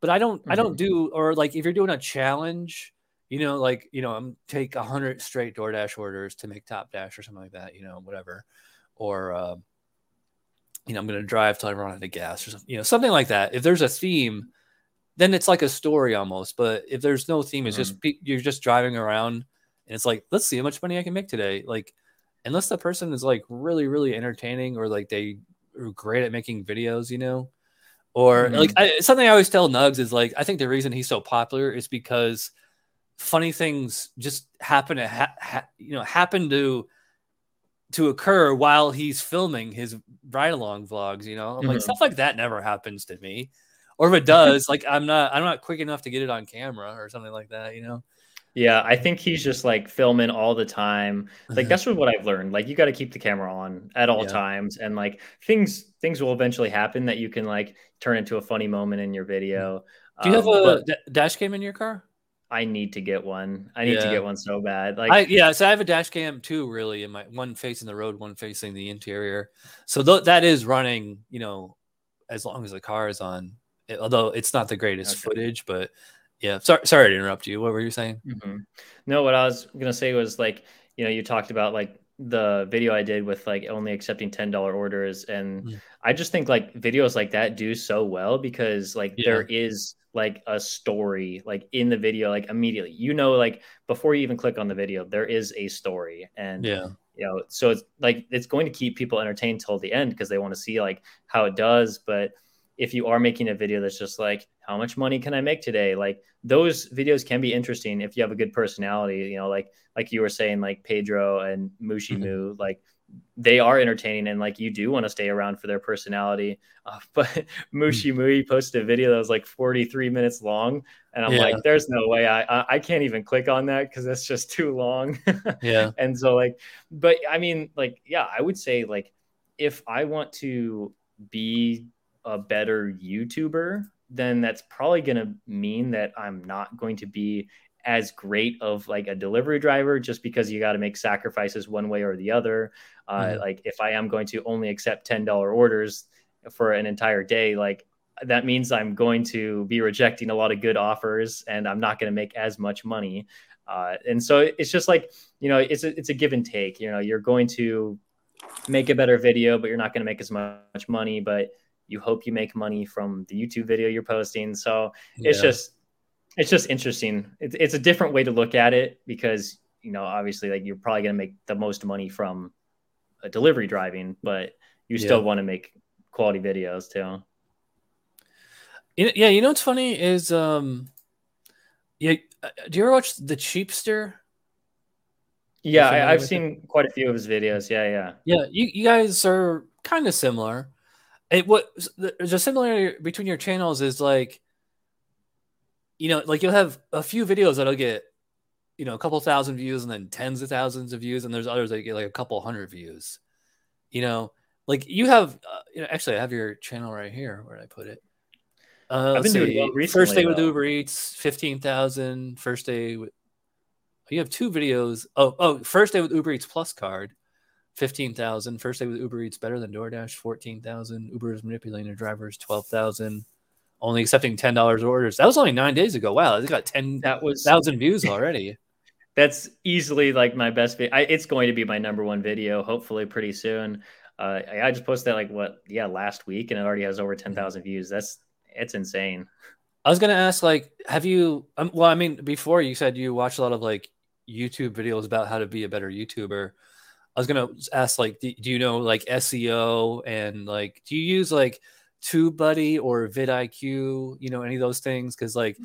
But I don't mm-hmm. I don't do or like if you're doing a challenge, you know, like you know, I'm take a hundred straight DoorDash orders to make Top Dash or something like that. You know, whatever, or uh, you know, I'm gonna drive till I run out of gas or something. You know, something like that. If there's a theme, then it's like a story almost. But if there's no theme, it's mm-hmm. just you're just driving around and it's like, let's see how much money I can make today. Like, unless the person is like really, really entertaining or like they are great at making videos, you know, or mm-hmm. like I, something I always tell Nugs is like, I think the reason he's so popular is because funny things just happen to ha-, ha- you know happen to to occur while he's filming his ride along vlogs you know mm-hmm. like stuff like that never happens to me or if it does like i'm not i'm not quick enough to get it on camera or something like that you know yeah, I think he's just like filming all the time. Like that's what I've learned. Like you got to keep the camera on at all yeah. times, and like things things will eventually happen that you can like turn into a funny moment in your video. Do you um, have a d- dash cam in your car? I need to get one. I need yeah. to get one so bad. Like I, yeah, so I have a dash cam too. Really, in my one facing the road, one facing the interior. So th- that is running. You know, as long as the car is on. It, although it's not the greatest okay. footage, but yeah sorry sorry to interrupt you what were you saying mm-hmm. no what i was gonna say was like you know you talked about like the video i did with like only accepting $10 orders and mm. i just think like videos like that do so well because like yeah. there is like a story like in the video like immediately you know like before you even click on the video there is a story and yeah you know so it's like it's going to keep people entertained till the end because they want to see like how it does but if you are making a video that's just like how much money can i make today? Like those videos can be interesting if you have a good personality you know like like you were saying like pedro and mushi mm-hmm. Mu, like they are entertaining and like you do want to stay around for their personality. Uh, but mushi Mu posted a video that was like 43 minutes long and i'm yeah. like there's no way. I i can't even click on that because that's just too long. Yeah. And so like but i mean like yeah i would say like if i want to be a better YouTuber, then that's probably going to mean that I'm not going to be as great of like a delivery driver just because you got to make sacrifices one way or the other. Uh, mm-hmm. Like if I am going to only accept $10 orders for an entire day, like that means I'm going to be rejecting a lot of good offers and I'm not going to make as much money. Uh, and so it's just like, you know, it's a, it's a give and take, you know, you're going to make a better video, but you're not going to make as much money, but you hope you make money from the YouTube video you're posting. So yeah. it's just it's just interesting. It's it's a different way to look at it because you know obviously like you're probably going to make the most money from a delivery driving, but you still yeah. want to make quality videos too. Yeah, you know what's funny is um yeah, uh, do you ever watch The Cheapster? Yeah, I, have seen quite a few of his videos. Yeah, yeah. Yeah, you, you guys are kind of similar it what there's a similarity between your channels is like you know like you'll have a few videos that'll get you know a couple thousand views and then tens of thousands of views, and there's others that get like a couple hundred views. You know, like you have. Uh, you know, actually, I have your channel right here. Where I put it? Uh, I've been doing well recently, First day though. with Uber Eats, fifteen thousand. First day with. You have two videos. Oh, oh, first day with Uber Eats Plus card, fifteen thousand. First day with Uber Eats better than DoorDash, fourteen thousand. Uber is manipulating their drivers, twelve thousand only accepting ten dollars orders. That was only nine days ago. Wow, it got ten that was thousand views already. That's easily like my best video. It's going to be my number one video, hopefully pretty soon. Uh, I, I just posted that like what, yeah, last week, and it already has over ten thousand views. That's it's insane. I was gonna ask, like, have you? Um, well, I mean, before you said you watch a lot of like YouTube videos about how to be a better YouTuber. I was gonna ask, like, do, do you know like SEO and like, do you use like TubeBuddy or vidIQ, you know, any of those things. Cause like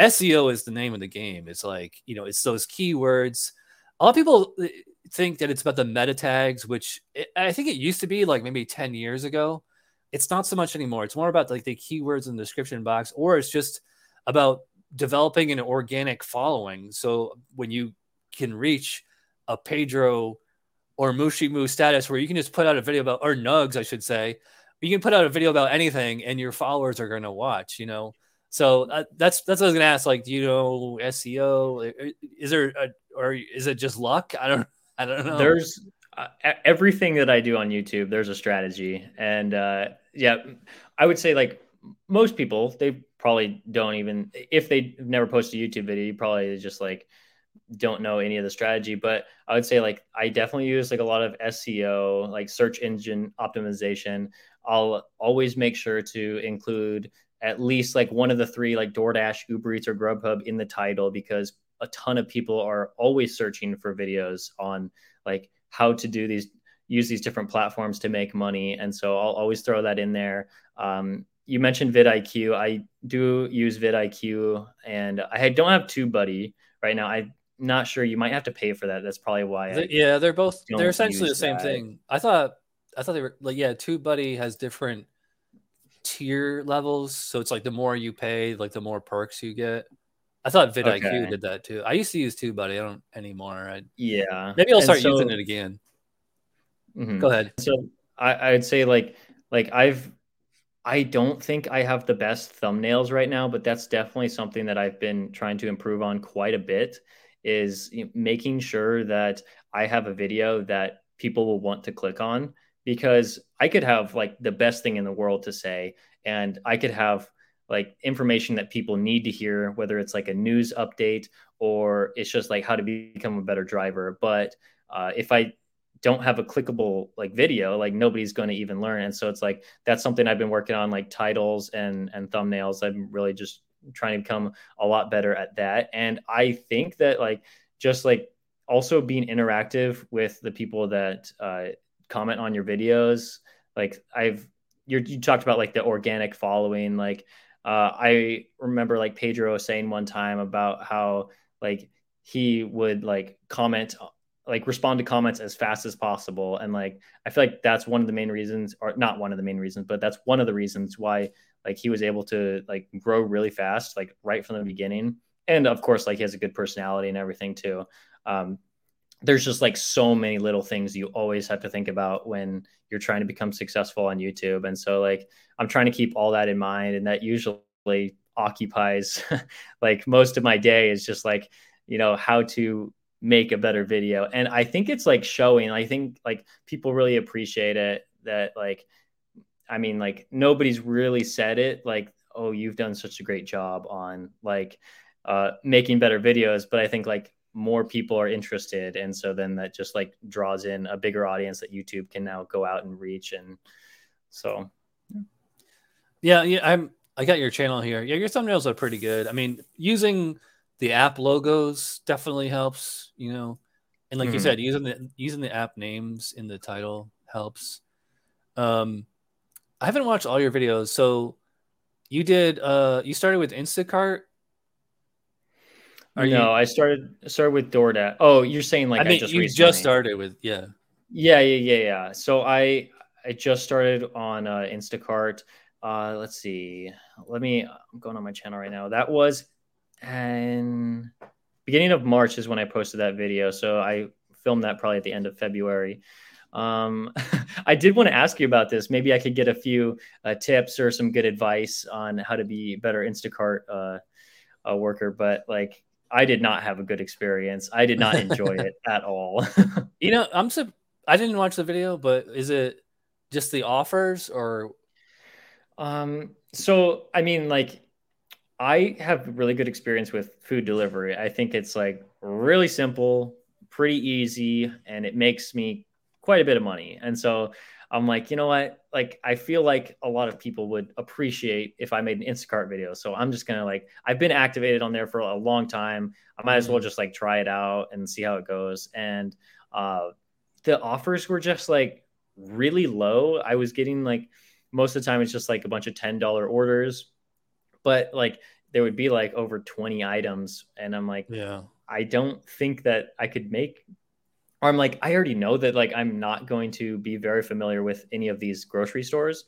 SEO is the name of the game. It's like, you know, it's those keywords. A lot of people uh, think that it's about the meta tags, which it, I think it used to be like maybe 10 years ago. It's not so much anymore. It's more about like the keywords in the description box, or it's just about developing an organic following. So when you can reach a Pedro or Mushi Moo status where you can just put out a video about, or Nugs, I should say, you can put out a video about anything and your followers are going to watch, you know? So uh, that's, that's what I was going to ask. Like, do you know SEO? Is there, a, or is it just luck? I don't, I don't know. There's uh, everything that I do on YouTube, there's a strategy. And uh, yeah, I would say like most people, they probably don't even, if they've never posted a YouTube video, you probably just like, don't know any of the strategy, but I would say like I definitely use like a lot of SEO, like search engine optimization. I'll always make sure to include at least like one of the three, like DoorDash, Uber Eats, or Grubhub in the title because a ton of people are always searching for videos on like how to do these, use these different platforms to make money. And so I'll always throw that in there. Um, you mentioned vidIQ. I do use vidIQ and I don't have TubeBuddy right now. I'm not sure. You might have to pay for that. That's probably why. I yeah, they're both, they're essentially the same that. thing. I thought I thought they were like yeah, TubeBuddy has different tier levels, so it's like the more you pay, like the more perks you get. I thought vidIQ okay. did that too. I used to use TubeBuddy. I don't anymore. I, yeah, maybe I'll start so, using it again. Mm-hmm. Go ahead. So I, I'd say like like I've I don't think I have the best thumbnails right now, but that's definitely something that I've been trying to improve on quite a bit. Is making sure that I have a video that people will want to click on because I could have like the best thing in the world to say, and I could have like information that people need to hear, whether it's like a news update or it's just like how to become a better driver. But uh, if I don't have a clickable like video, like nobody's going to even learn. And so it's like that's something I've been working on, like titles and and thumbnails. I'm really just trying to become a lot better at that. And I think that like just like also being interactive with the people that uh, comment on your videos. Like I've you talked about like the organic following. Like uh, I remember like Pedro saying one time about how like he would like comment like respond to comments as fast as possible. And like i feel like that's one of the main reasons or not one of the main reasons but that's one of the reasons why like he was able to like grow really fast like right from the beginning. And of course like he has a good personality and everything too. Um, there's just like so many little things you always have to think about when you're trying to become successful on YouTube. And so like I'm trying to keep all that in mind and that usually occupies like most of my day is just like, you know, how to make a better video. And I think it's like showing, I think like people really appreciate it that like I mean like nobody's really said it like oh you've done such a great job on like uh making better videos, but I think like more people are interested. And so then that just like draws in a bigger audience that youtube can now go out and reach. And so yeah. Yeah i'm i got your channel here. Yeah your thumbnails are pretty good. I mean using the app logos definitely helps you know and like mm-hmm. you said using the using the app names in the title helps um i haven't watched all your videos so you did uh you started with instacart are no, you... I started started with DoorDash. Oh, you're saying like I mean, I just you just started with yeah, yeah, yeah, yeah, yeah. So I I just started on uh, Instacart. Uh, let's see. Let me. I'm going on my channel right now. That was beginning beginning of March is when I posted that video. So I filmed that probably at the end of February. Um, I did want to ask you about this. Maybe I could get a few uh, tips or some good advice on how to be better Instacart uh, a worker. But like, I did not have a good experience. I did not enjoy it at all. you know, I'm so I didn't watch the video, but is it just the offers or? Um. So I mean, like, I have really good experience with food delivery. I think it's like really simple, pretty easy, and it makes me quite a bit of money. And so I'm like, you know what? Like, I feel like a lot of people would appreciate if I made an Instacart video. So I'm just gonna like, I've been activated on there for a long time. I might as well mm-hmm. just like try it out and see how it goes. And uh, the offers were just like really low. I was getting like most of the time it's just like a bunch of ten dollar orders, but like there would be like over 20 items and i'm like yeah i don't think that i could make or I'm like, I already know that like I'm not going to be very familiar with any of these grocery stores.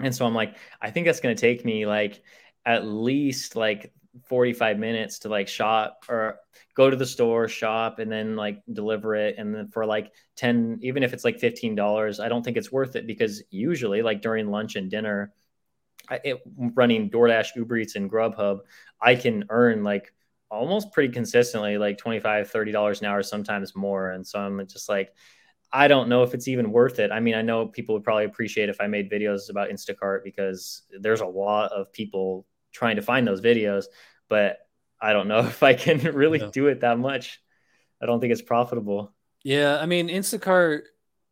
And so I'm like, I think that's going to take me like at least like 45 minutes to like shop or go to the store, shop, and then like deliver it. And then for like 10, even if it's like $15, I don't think it's worth it because usually like during lunch and dinner, it, running DoorDash, Uber Eats, and Grubhub, I can earn like almost pretty consistently like 25 30 dollars an hour sometimes more. And so i'm just like i don't know if it's even worth it. I mean i know people would probably appreciate if i made videos about instacart because there's a lot of people trying to find those videos but i don't know if i can really do it that much. I don't think it's profitable. Yeah i mean instacart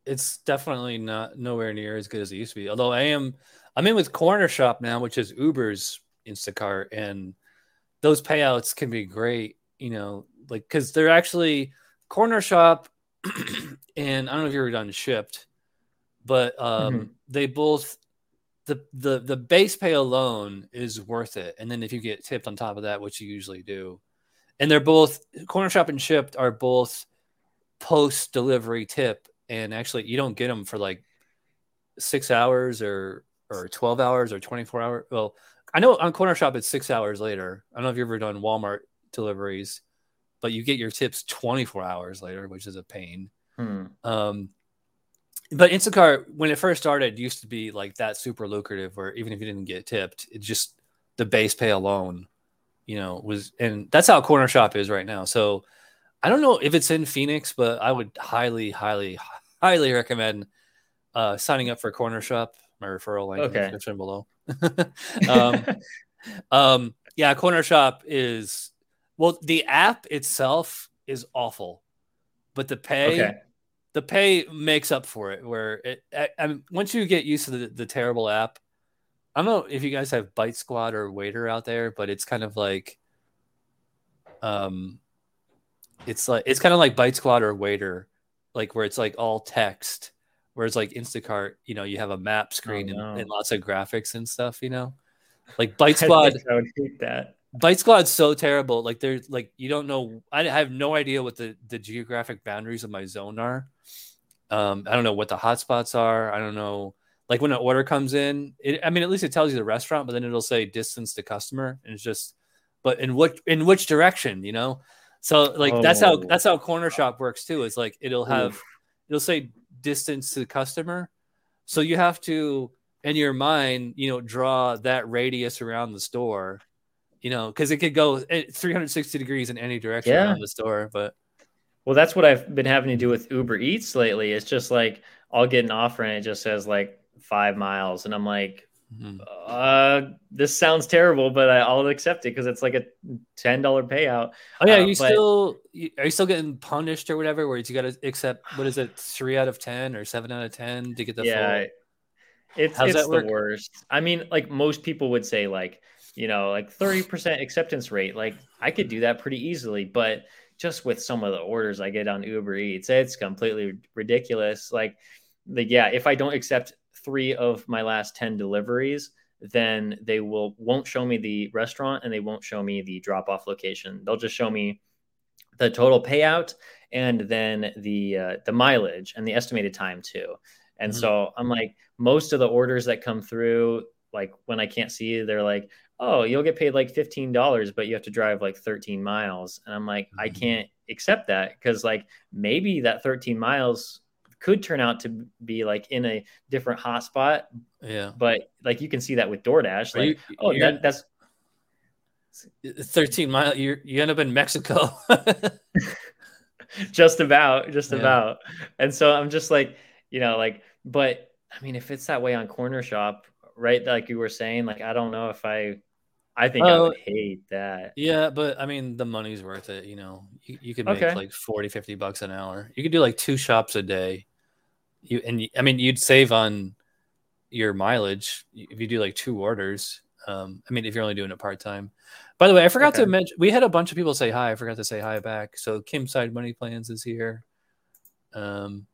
it's definitely not nowhere near as good as it used to be. Although i am i'm in with Cornershop now which is uber's instacart and those payouts can be great, you know, like because they're actually Cornershop, and I don't know if you've ever done Shipt, but um, mm-hmm. they both the the the base pay alone is worth it, and then if you get tipped on top of that, which you usually do, and they're both Cornershop and Shipt are both post delivery tip, and actually you don't get them for like six hours or or 12 hours or 24 hours. Well, I know on Cornershop it's six hours later. I don't know if you've ever done Walmart deliveries, but you get your tips 24 hours later, which is a pain. Hmm. Um, but Instacart, when it first started, used to be like that super lucrative, where even if you didn't get tipped, it just the base pay alone, you know, was and that's how Cornershop is right now. So I don't know if it's in Phoenix, but I would highly, highly, highly recommend uh, signing up for Cornershop. My referral link okay. in the description below. um, um, yeah, Cornershop is well, the app itself is awful, but the pay, okay. the pay makes up for it. Where it, I, I mean, once you get used to the, the terrible app, I don't know if you guys have Bite Squad or Waitr out there, but it's kind of like, um, it's like it's kind of like Bite Squad or Waitr, like where it's like all text Whereas like Instacart, you know, you have a map screen oh, no. and, and, lots of graphics and stuff, you know. Like Bite Squad I, would hate that. Bite Squad's so terrible. Like there's like you don't know I have no idea what the, the geographic boundaries of my zone are. Um, I don't know what the hotspots are. I don't know like when an order comes in, it, I mean, at least it tells you the restaurant, but then it'll say distance to customer, and it's just, but in what in which direction, you know? So like oh. that's how oh. that's how Cornershop works too. Is like it'll have Oof. it'll say distance to the customer. So you have to, in your mind, you know, draw that radius around the store, you know, because it could go eh, 360 degrees in any direction yeah. around the store. But well, that's what I've been having to do with Uber Eats lately. It's just like I'll get an offer and it just says like five miles, and I'm like, Mm-hmm. Uh, this sounds terrible, but I, will accept it because it's like a ten dollar payout. Oh yeah, uh, you but... still are you still getting punished or whatever? Where you got to accept what is it, three out of ten or seven out of ten to get the yeah. Full... It's How's it's the worst. I mean, like most people would say, like you know, like thirty percent acceptance rate. Like I could do that pretty easily, but just with some of the orders I get on Uber Eats, it's completely ridiculous. Like, like yeah, if I don't accept three of my last 10 deliveries, then they will won't show me the restaurant and they won't show me the drop off location. They'll just show me the total payout and then the uh, the mileage and the estimated time too. And mm-hmm. so I'm like most of the orders that come through like when I can't see they're like oh, you'll get paid like $15, but you have to drive like 13 miles. And I'm like, mm-hmm. I can't accept that because like maybe that 13 miles could turn out to be like in a different hotspot. Yeah. But like you can see that with DoorDash. Like, you, oh, that, that's 13 mile. You you end up in Mexico. just about, just yeah. about. And so I'm just like, you know, like, but I mean, if it's that way on Cornershop, right? Like you were saying, like I don't know if I I think I would hate that. Yeah, but I mean, the money's worth it. You know, you, you could make okay. like 40, 50 bucks an hour. You could do like two shops a day. You and I mean, you'd save on your mileage if you do like two orders. Um, I mean, if you're only doing it part time. By the way, I forgot okay. to mention we had a bunch of people say hi. I forgot to say hi back. So Kim Side Money Plans is here. Um,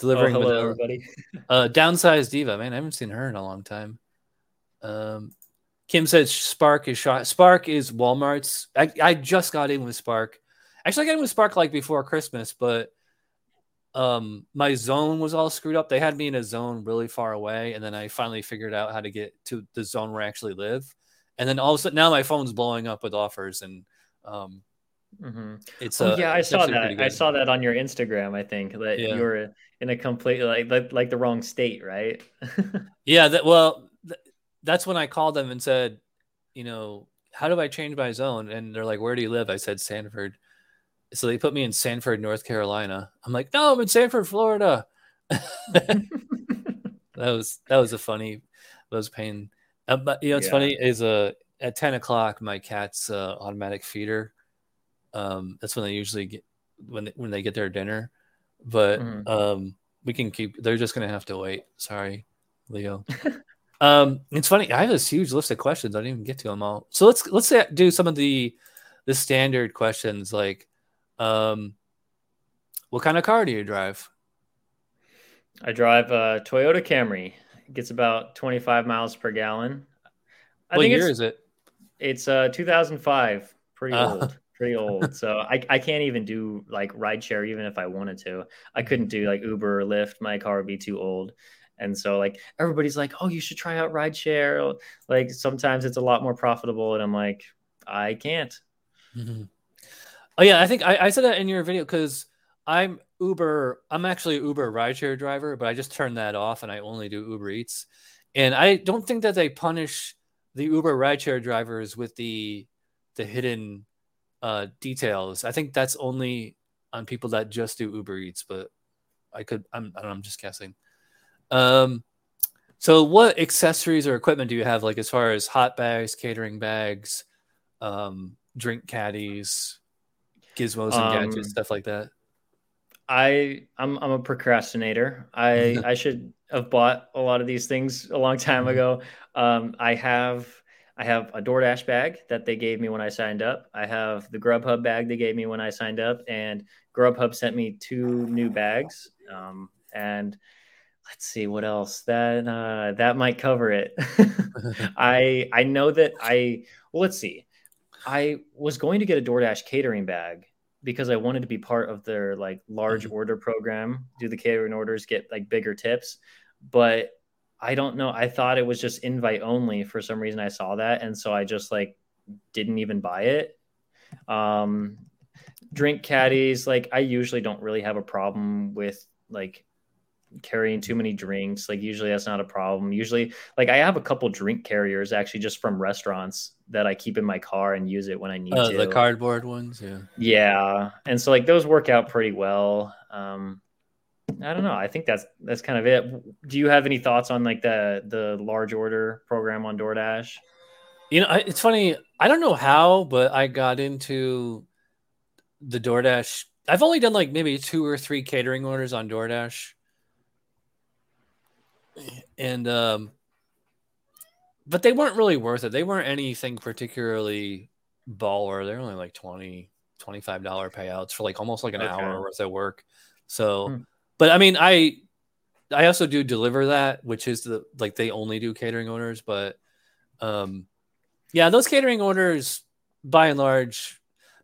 delivering. Oh, hello, everybody. uh, downsized diva, man, I haven't seen her in a long time. Um, Kim says Spark is shot. Spark is Walmart's. I, I just got in with Spark. Actually, I got in with Spark like before Christmas, but um, my zone was all screwed up. They had me in a zone really far away, and then I finally figured out how to get to the zone where I actually live. And then all of a sudden, now my phone's blowing up with offers, and um, mm-hmm. it's oh, uh, yeah, I saw that. I saw that on your Instagram. I think that yeah. you were in a complete like like, like the wrong state, right? yeah. That well, that's when I called them and said, you know, how do I change my zone? And they're like, where do you live? I said Sanford. So they put me in Sanford, North Carolina. I'm like, no, I'm in Sanford, Florida. that was that was a funny, that was pain. Uh, but you know, it's yeah. funny is uh at ten o'clock my cat's uh, automatic feeder. Um, that's when they usually get when they, when they get their dinner. But mm-hmm. um, we can keep. They're just gonna have to wait. Sorry, Leo. Um, it's funny. I have this huge list of questions. I didn't even get to them all. So let's let's say, do some of the the standard questions like, um, what kind of car do you drive? I drive a Toyota Camry. It gets about 25 miles per gallon. I what think year is it? It's uh 2005. Pretty uh. old. Pretty old. so I, I can't even do like rideshare even if I wanted to. I couldn't do like Uber or Lyft. My car would be too old. And so like everybody's like, oh, you should try out rideshare. Like sometimes it's a lot more profitable. And I'm like, I can't. Mm-hmm. Oh yeah, I think I, I said that in your video because I'm Uber. I'm actually Uber rideshare driver, but I just turned that off and I only do Uber Eats. And I don't think that they punish the Uber rideshare drivers with the the hidden uh, details. I think that's only on people that just do Uber Eats. But I could. I'm. I am just guessing. Um, so what accessories or equipment do you have, like as far as hot bags, catering bags, um, drink caddies, gizmos and um, gadgets, stuff like that? I I'm I'm a procrastinator. I I should have bought a lot of these things a long time mm-hmm. ago. Um, I have I have a DoorDash bag that they gave me when I signed up. I have the Grubhub bag they gave me when I signed up, and Grubhub sent me two new bags. Um, and let's see what else that uh, that might cover it. I I know that I well let's see. I was going to get a DoorDash catering bag because I wanted to be part of their like large mm-hmm. order program, do the catering orders, get like bigger tips. But I don't know. I thought it was just invite only for some reason. I saw that, and so I just like didn't even buy it. Um, drink caddies, like I usually don't really have a problem with like carrying too many drinks. Like usually that's not a problem. Usually, like I have a couple drink carriers actually just from restaurants that I keep in my car and use it when I need uh, to. The cardboard ones, yeah. Yeah, and so like those work out pretty well. Um, I don't know. I think that's that's kind of it. Do you have any thoughts on like the the large order program on DoorDash? You know, it's funny. I don't know how, but I got into the DoorDash. I've only done like maybe two or three catering orders on DoorDash and um, but they weren't really worth it. They weren't anything particularly baller. They're only like 20 25 dollar payouts for like almost like an okay. hour worth of work. So, hmm. but I mean, I I also do deliver that, which is the like they only do catering orders, but um, yeah, those catering orders by and large,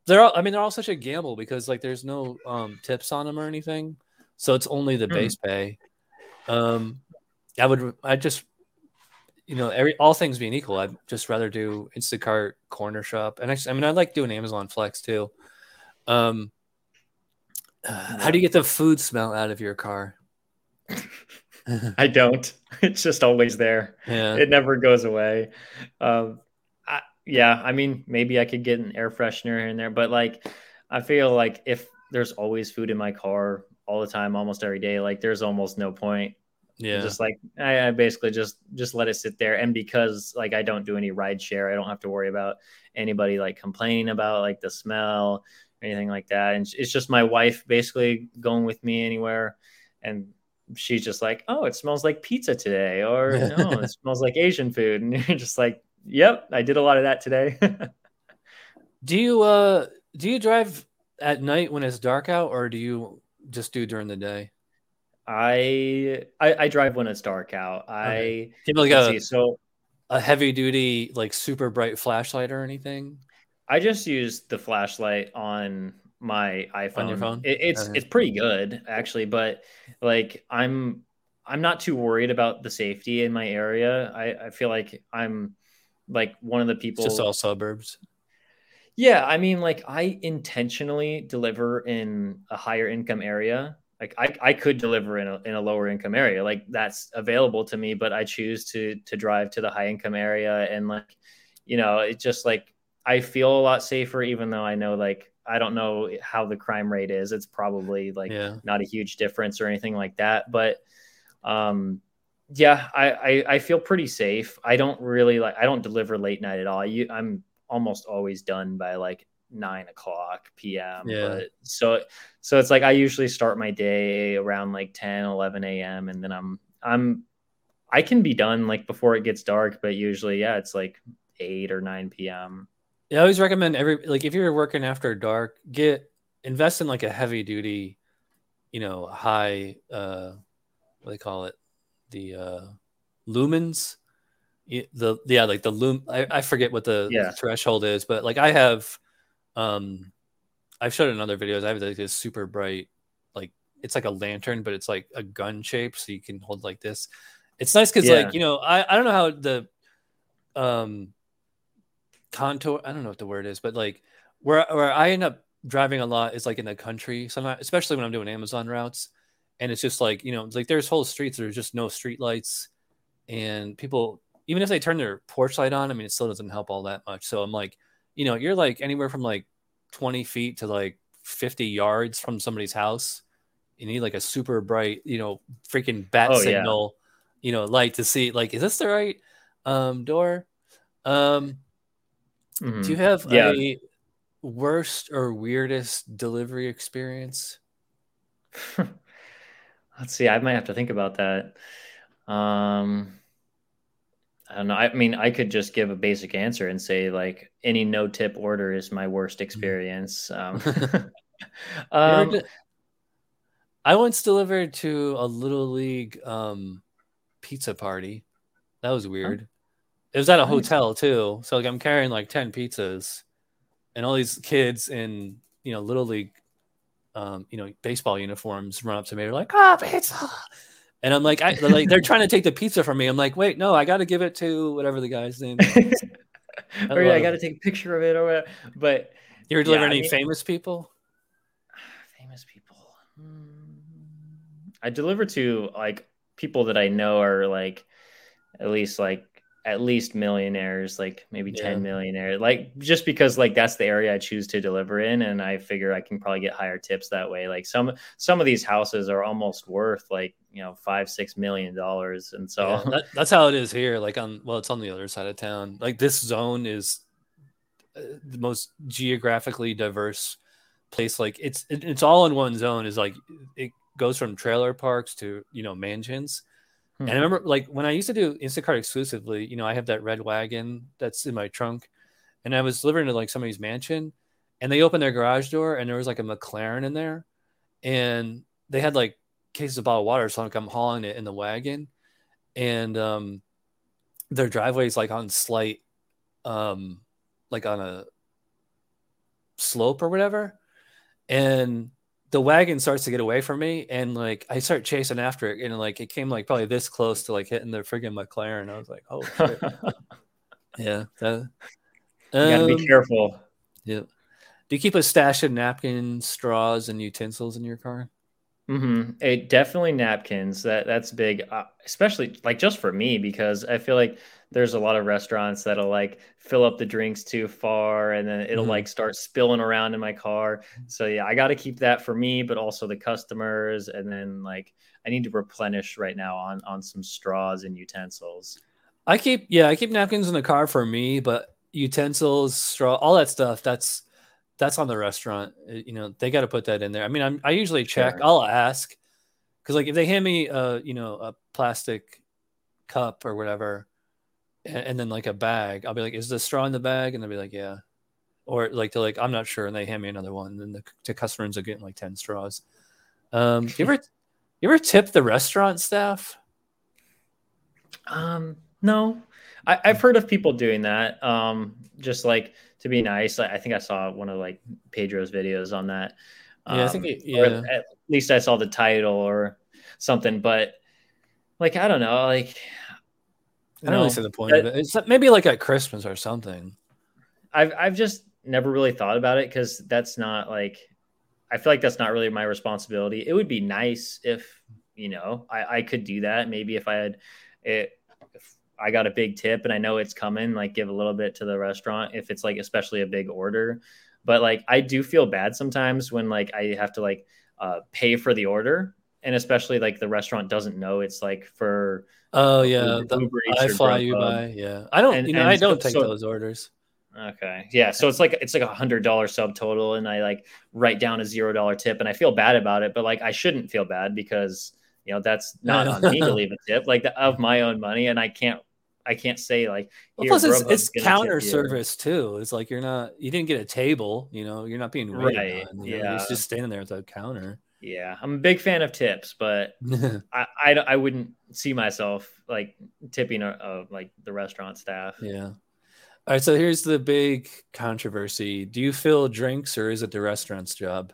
they're all, I mean they're all such a gamble because like there's no um tips on them or anything, so it's only the hmm. base pay. Um, I would I just you know, every all things being equal, I'd just rather do Instacart, Cornershop, and actually, I mean, I like doing Amazon Flex too. Um, uh, how do you get the food smell out of your car? I don't. It's just always there. Yeah. It never goes away. Um, I, yeah, I mean, maybe I could get an air freshener in there, but like, I feel like if there's always food in my car all the time, almost every day, like there's almost no point. Yeah. Just like I, I basically just just let it sit there, and because like I don't do any ride share, I don't have to worry about anybody like complaining about like the smell or anything like that. And it's just my wife basically going with me anywhere, and she's just like, "Oh, it smells like pizza today," or "No, it smells like Asian food," and you're just like, "Yep, I did a lot of that today." do you uh do you drive at night when it's dark out, or do you just do during the day? I, I I drive when it's dark out. I Okay. Do you like a, see, so a heavy duty like super bright flashlight or anything? I just use the flashlight on my iPhone. On phone? It, it's Okay. it's pretty good actually, but like I'm I'm not too worried about the safety in my area. I, I feel like I'm like one of the It's people. just all suburbs. yeah, I mean, like I intentionally deliver in a higher income area. Like I, I could deliver in a, in a lower income area. Like that's available to me, but I choose to to drive to the high income area and like, you know, it's just like I feel a lot safer, even though I know like I don't know how the crime rate is. It's probably like Yeah. not a huge difference or anything like that. But um yeah, I, I I feel pretty safe. I don't really like I don't deliver late night at all. You I'm almost always done by like nine o'clock PM. Yeah. But so so it's like I usually start my day around like 10, 11 a.m. and then I'm I'm I can be done like before it gets dark, but usually yeah, it's like eight or nine PM. Yeah, I always recommend every like if you're working after dark, get invest in like a heavy duty, you know, high uh what do they call it? The uh lumens. The yeah, like the lum I, I forget what the Yeah. threshold is, but like I have um I've showed it in other videos. I have like this super bright, like it's like a lantern, but it's like a gun shape, so you can hold like this. It's nice because Yeah. like you know I I don't know how the um contour I don't know what the word is, but like where where I end up driving a lot is like in the country, sometimes especially when I'm doing Amazon routes, and it's just like you know like there's whole streets there's just no street lights, and people even if they turn their porch light on, I mean it still doesn't help all that much. So I'm like, you know, you're like anywhere from like 20 feet to like 50 yards from somebody's house. You need like a super bright, you know, freaking bat Oh, yeah. signal, you know, light to see like, is this the right um door? Um, Mhm. do you have Yeah. a worst or weirdest delivery experience? Let's see. I might have to think about that. Um, I don't know. I mean, I could just give a basic answer and say like any no tip order is my worst experience. Um, um, d- I once delivered to a little league um pizza party. That was weird. It was at a Nice. hotel too. So like I'm carrying like 10 pizzas and all these kids in, you know, little league um, you know, baseball uniforms run up to me. They're like, "Ah, pizza." And I'm like, I they're like they're trying to take the pizza from me. I'm like, "Wait, no, I got to give it to whatever the guy's name." is." or yeah, I got to take a picture of it or whatever. But You ever deliver Yeah, any mean- famous people? famous people. Hmm. I deliver to like people that I know are like at least like at least millionaires, like maybe Yeah. 10 millionaires. Like just because like that's the area I choose to deliver in and I figure I can probably get higher tips that way. Like some some of these houses are almost worth like, you know, 5 6 million dollars and so Yeah, that, that's how it is here. Like on, well, it's on the other side of town. Like this zone is uh, the most geographically diverse place. Like it's it, it's all in one zone. Is like it goes from trailer parks to you know mansions. Hmm. And I remember like when I used to do Instacart exclusively, you know, I have that red wagon that's in my trunk, and I was delivering to like somebody's mansion, and they opened their garage door, and there was like a McLaren in there, and they had like cases of bottled water, so like I'm hauling it in the wagon, and um, their driveway's like on slight, um, like on a slope or whatever, and the wagon starts to get away from me and like I start chasing after it and like it came like probably this close to like hitting the friggin' McLaren. I was like, oh shit. yeah. That, you gotta be um, careful. Yeah. Do you keep a stash of napkins, straws, and utensils in your car? Mm-hmm. It definitely napkins. That that's big, uh, especially like just for me because I feel like there's a lot of restaurants that'll like fill up the drinks too far and then it'll mm-hmm. like start spilling around in my car. So yeah, I got to keep that for me, but also the customers. And then like I need to replenish right now on on some straws and utensils. I keep yeah, I keep napkins in the car for me, but utensils, straw, all that stuff. That's that's on the restaurant. Uh, you know, they got to put that in there. I mean, I'm, I usually check. Sure. I'll ask because like if they hand me a you know a plastic cup or whatever, and, then like a bag, I'll be like, "Is the straw in the bag?" And they'll be like, "Yeah," or like they're like, "I'm not sure," and they hand me another one. And then the, the customers are getting like ten straws. Um, you ever you ever tip the restaurant staff? Um, no, I, have heard of people doing that. Um, just like to be nice. I, I think I saw one of like Pedro's videos on that. Um, yeah, I think um, it, yeah. At least I saw the title or something. But like, I don't know. Like, I don't know, really see the point of it. It's maybe like at Christmas or something. I've I've just never really thought about it because that's not like I feel like that's not really my responsibility. It would be nice if you know I, I could do that. Maybe if I had it if I got a big tip and I know it's coming, like give a little bit to the restaurant if it's like especially a big order. But like I do feel bad sometimes when like I have to like uh, pay for the order and especially like the restaurant doesn't know it's like for oh yeah Uber I fly you by yeah I don't and, you know I don't so, take so, those orders okay yeah so it's like it's like a hundred dollar subtotal and I like write down a zero dollar tip and I feel bad about it but like I shouldn't feel bad because you know that's not on me to leave a tip like the, of my own money and I can't I can't say like. Well, plus, it's, it's counter service too. It's like you're not, you didn't get a table. You know, you're not being right. On, yeah, know? it's just standing there at the counter. Yeah, I'm a big fan of tips, but I, I, I wouldn't see myself like tipping uh, like the restaurant staff. Yeah. All right, so here's the big controversy. Do you fill drinks or is it the restaurant's job?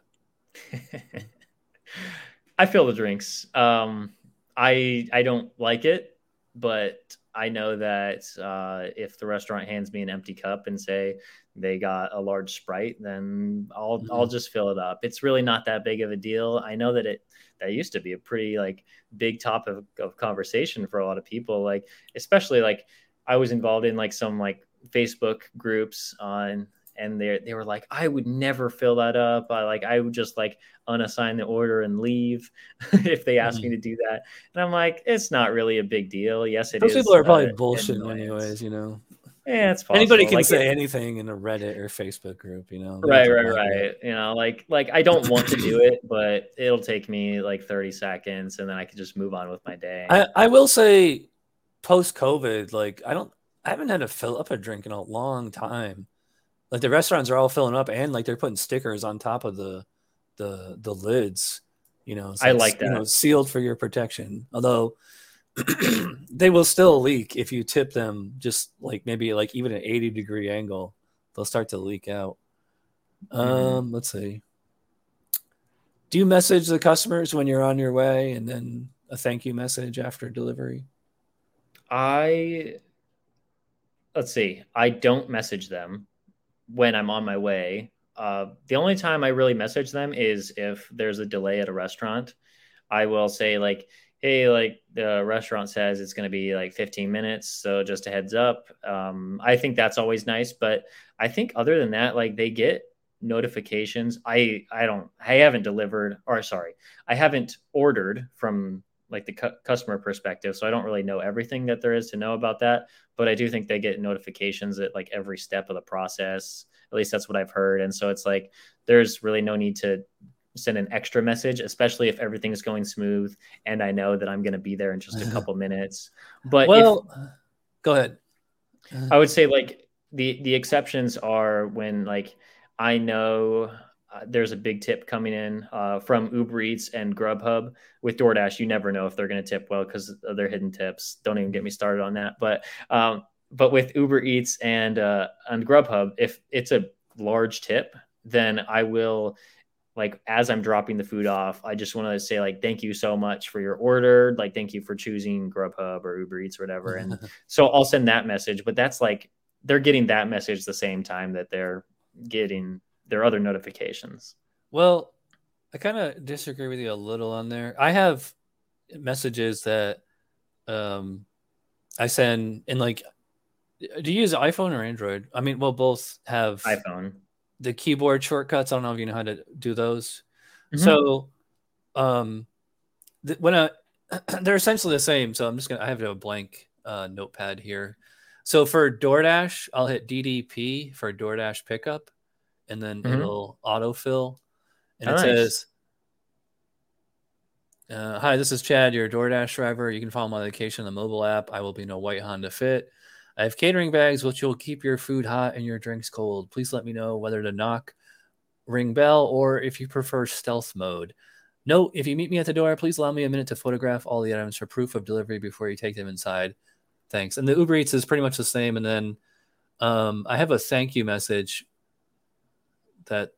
I fill the drinks. Um, I I don't like it, but I know that uh, if the restaurant hands me an empty cup and say they got a large sprite, then I'll mm-hmm. I'll just fill it up. It's really not that big of a deal. I know that it that used to be a pretty like big topic of, of conversation for a lot of people. Like especially like I was involved in like some like Facebook groups on and they they were like, I would never fill that up. I like I would just like unassign the order and leave if they asked mm-hmm. me to do that. And I'm like, it's not really a big deal. Yes, it Those is, people are probably bullshit anyways, you know. Yeah, it's possible. Anybody can like, say it, anything in a Reddit or Facebook group, you know. Right, right, right. You know, like like I don't want to do it, but it'll take me like 30 seconds and then I can just move on with my day. I, I will say post COVID, like I don't I haven't had to fill up a drink in a long time like the restaurants are all filling up and like they're putting stickers on top of the the the lids you know? So i like that you know, sealed for your protection. Although they will still leak if you tip them just like maybe like even an 80 degree angle they'll start to leak out. Mm-hmm. um let's see. Do you message the customers when you're on your way and then a thank you message after delivery? I let's see. I don't message them when I'm on my way. Uh, the only time I really message them is if there's a delay at a restaurant. I will say like, hey, like the restaurant says it's going to be like 15 minutes, so just a heads up. Um, I think that's always nice, but I think other than that, like they get notifications. I I don't I haven't delivered or sorry, I haven't ordered from like the cu- customer perspective, so I don't really know everything that there is to know about that but I do think they get notifications at like every step of the process. At least that's what I've heard. And so it's like there's really no need to send an extra message, especially if everything's going smooth and I know that I'm going to be there in just a couple minutes. But well, if, go ahead. I would say like the the exceptions are when like I know uh, there's a big tip coming in uh, from Uber Eats and Grubhub. With DoorDash, you never know if they're going to tip well because of their hidden tips. Don't even get me started on that. But um, but with Uber Eats and uh, and Grubhub, if it's a large tip, then I will like as I'm dropping the food off, I just want to say like thank you so much for your order, like thank you for choosing Grubhub or Uber Eats or whatever. And so I'll send that message, but that's like they're getting that message the same time that they're getting their other notifications. Well, I kind of disagree with you a little on there. I have messages that um I send and like do you use iPhone or Android? I mean, well, both have iPhone the keyboard shortcuts. I don't know if you know how to do those. Mm-hmm. So, um, th- when I, they're essentially the same. So I'm just gonna I have to have a blank uh, notepad here. So for DoorDash, I'll hit DDP for DoorDash pickup, and then mm-hmm. it'll autofill, and it says. Uh, hi, this is Chad, your DoorDash driver. You can follow my location on the mobile app. I will be in a white Honda Fit. I have catering bags which will keep your food hot and your drinks cold. Please let me know whether to knock, ring bell, or if you prefer stealth mode. Note, if you meet me at the door, please allow me a minute to photograph all the items for proof of delivery before you take them inside. Thanks. And the Uber Eats is pretty much the same. And then um, I have a thank you message that,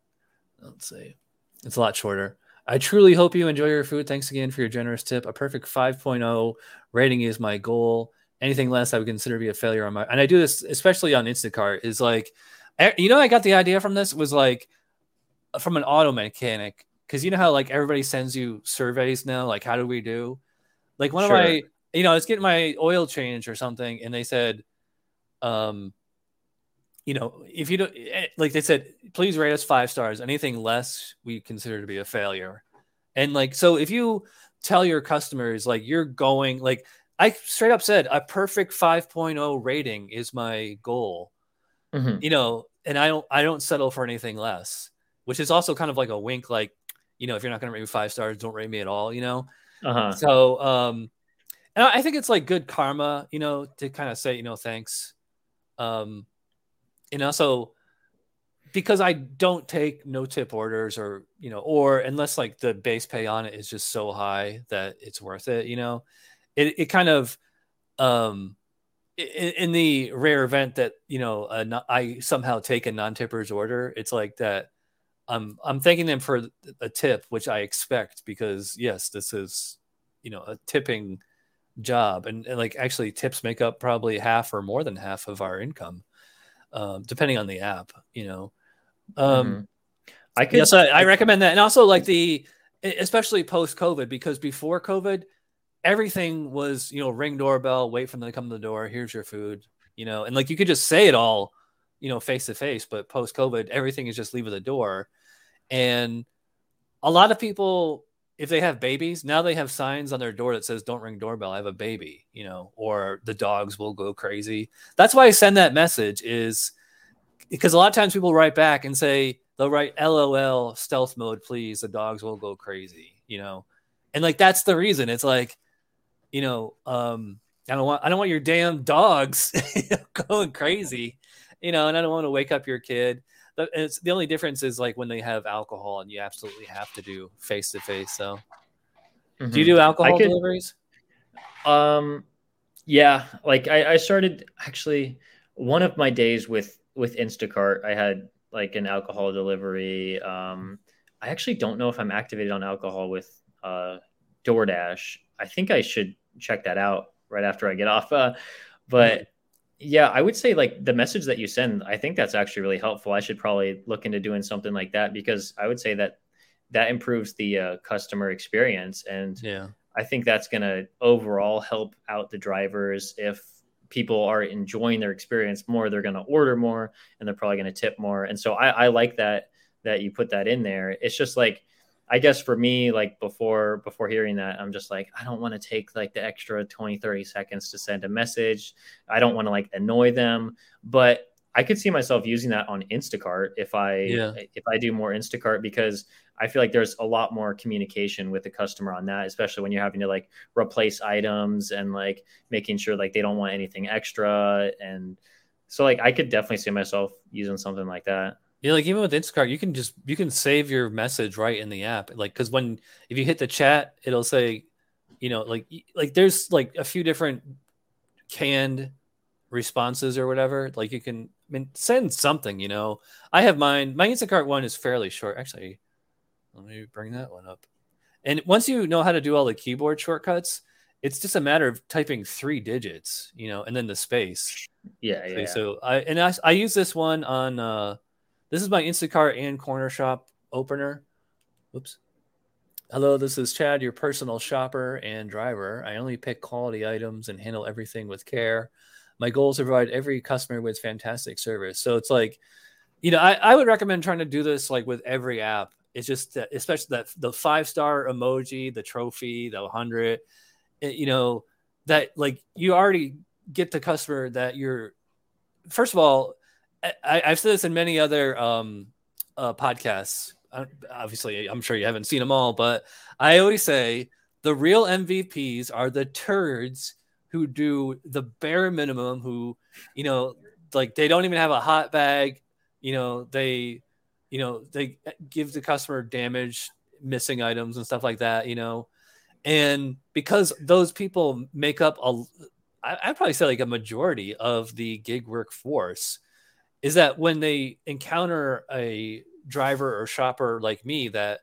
let's see, it's a lot shorter. I truly hope you enjoy your food. Thanks again for your generous tip. A perfect 5.0 rating is my goal anything less I would consider to be a failure on my. And I do this especially on Instacart. Is like, you know, I got the idea from this was like from an auto mechanic because you know how like everybody sends you surveys now, like how do we do? Like one sure. of my, you know, I was getting my oil change or something, and they said, um, you know, if you don't eh, like, they said, please rate us five stars. Anything less, we consider to be a failure. And like, so if you tell your customers like you're going like I straight up said a perfect 5.0 rating is my goal. Mm-hmm. You know, and I don't I don't settle for anything less, which is also kind of like a wink, like, you know, if you're not gonna rate me five stars, don't rate me at all, you know. Uh-huh. So um and I think it's like good karma, you know, to kind of say, you know, thanks. Um and also because I don't take no tip orders or you know, or unless like the base pay on it is just so high that it's worth it, you know it, it kind of um in, in the rare event that you know uh, I somehow take a non-tipper's order, it's like that. I'm I'm thanking them for a tip, which I expect because yes, this is you know a tipping job, and, and like actually tips make up probably half or more than half of our income, um, depending on the app. You know, um, mm-hmm. I could yes, I, I recommend that, and also like the especially post COVID because before COVID everything was, you know, ring doorbell, wait for them to come to the door, here's your food, you know, and like you could just say it all, you know, face to face, but post COVID, everything is just leave at the door. And a lot of people, if they have babies, now they have signs on their door that says, Don't ring doorbell, I have a baby, you know, or the dogs will go crazy. That's why I send that message is because a lot of times people write back and say, they'll write LOL stealth mode, please. The dogs will go crazy, you know, and like that's the reason. It's like you know, um, I don't want I don't want your damn dogs going crazy, you know, and I don't want to wake up your kid. It's the only difference is like when they have alcohol and you absolutely have to do face to face. So, mm-hmm. do you do alcohol could, deliveries? Um, yeah, like I, I started actually one of my days with with Instacart. I had like an alcohol delivery. Um, I actually don't know if I'm activated on alcohol with uh, DoorDash. I think I should check that out right after I get off. Uh, but yeah, I would say like the message that you send, I think that's actually really helpful. I should probably look into doing something like that because I would say that that improves the uh, customer experience. And yeah, I think that's going to overall help out the drivers. If people are enjoying their experience more, they're going to order more and they're probably going to tip more. And so I, I like that, that you put that in there. It's just like, I guess for me, like before before hearing that, I'm just like, I don't want to take like the extra 20, 30 seconds to send a message. I don't want to like annoy them. But I could see myself using that on Instacart if I yeah. if I do more Instacart because I feel like there's a lot more communication with the customer on that, especially when you're having to like replace items and like making sure like they don't want anything extra. And so like I could definitely see myself using something like that. Yeah, like even with Instacart, you can just you can save your message right in the app. Like because when if you hit the chat, it'll say, you know, like like there's like a few different canned responses or whatever. Like you can I mean send something, you know. I have mine. My Instacart one is fairly short. Actually, Let me bring that one up. And once you know how to do all the keyboard shortcuts, it's just a matter of typing three digits, you know, and then the space. Yeah, yeah. So, I and I, I use this one on. uh This is my Instacart and Cornershop opener. Oops. Hello, this is Chad, your personal shopper and driver. I only pick quality items and handle everything with care. My goal is to provide every customer with fantastic service. So it's like, you know, I, I would recommend trying to do this like with every app. It's just that, especially that the five star emoji, the trophy, the hundred, eh, you know, that like you already get the customer that you're. First of all, I, I've said this in many other um, uh, podcasts obviously I'm sure you haven't seen them all, but I always say the real MVPs are the turds who do the bare minimum, who, you know, like they don't even have a hot bag, you know, they, you know, they give the customer damage, missing items and stuff like that, you know. And because those people make up a, I'd probably say like a majority of the gig workforce, is that when they encounter a driver or shopper like me that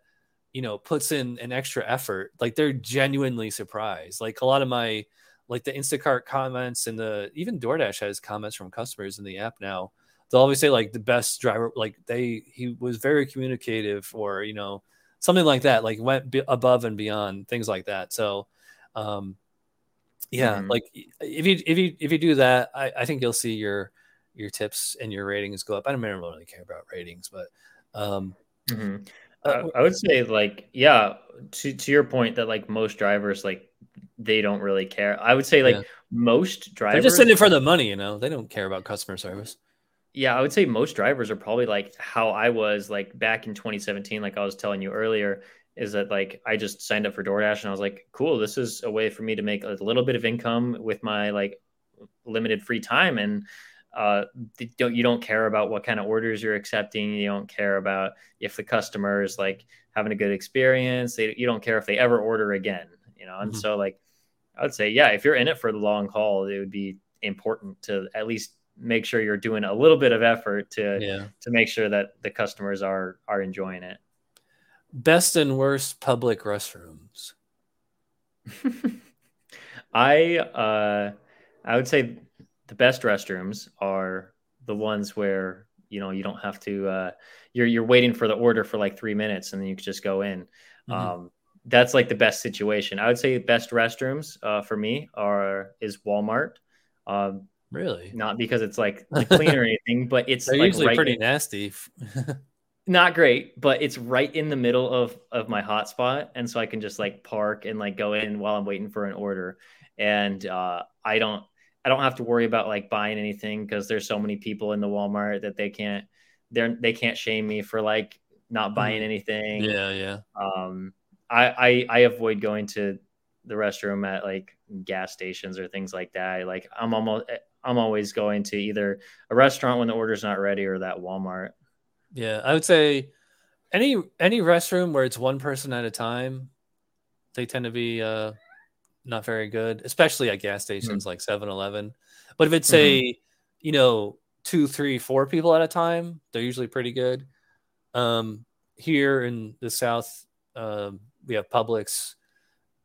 you know puts in an extra effort like they're genuinely surprised. Like a lot of my like the instacart comments and the even doordash has comments from customers in the app now. They'll always say like the best driver like they he was very communicative or you know something like that like went above and beyond things like that. So um yeah mm-hmm. like if you if you if you do that I, I think you'll see your your tips and your ratings go up i don't really care about ratings but um, mm-hmm. uh, I would say like yeah to to your point that like most drivers like they don't really care. I would say like yeah. most drivers they're just in it for the money, you know. They don't care about customer service. Yeah, I would say most drivers are probably like how I was like back in 2017, like I was telling you earlier, is that like I just signed up for DoorDash and I was like, cool, this is a way for me to make a little bit of income with my like limited free time. And uh, don't you don't care about what kind of orders you're accepting. You don't care about if the customer is like having a good experience. They, you don't care if they ever order again. You know, and mm-hmm. so like I would say, yeah, if you're in it for the long haul, it would be important to at least make sure you're doing a little bit of effort to yeah. to make sure that the customers are are enjoying it. Best and worst public restrooms. I uh I would say the best restrooms are the ones where you know you don't have to uh, you're you're waiting for the order for like three minutes and then you can just go in. Mm-hmm. um, that's like the best situation. I would say the best restrooms uh, for me are is walmart. Um, really? not because it's like clean or anything but it's like usually right pretty in, nasty. Not great but it's right in the middle of of my hotspot. And so i can just like park and like go in while i'm waiting for an order. And uh, i don't I don't have to worry about like buying anything because there's so many people in the Walmart that they can't they're they can't shame me for like not buying mm. anything. Yeah, yeah. Um, I, I I avoid going to the restroom at like gas stations or things like that. Like I'm almost I'm always going to either a restaurant when the order's not ready or that Walmart. Yeah, I would say any any restroom where it's one person at a time, they tend to be uh not very good, especially at gas stations mm-hmm. like 7 Eleven. But if it's, say, mm-hmm. you know, two, three, four people at a time, they're usually pretty good. Um, here in the South, um, we have Publix,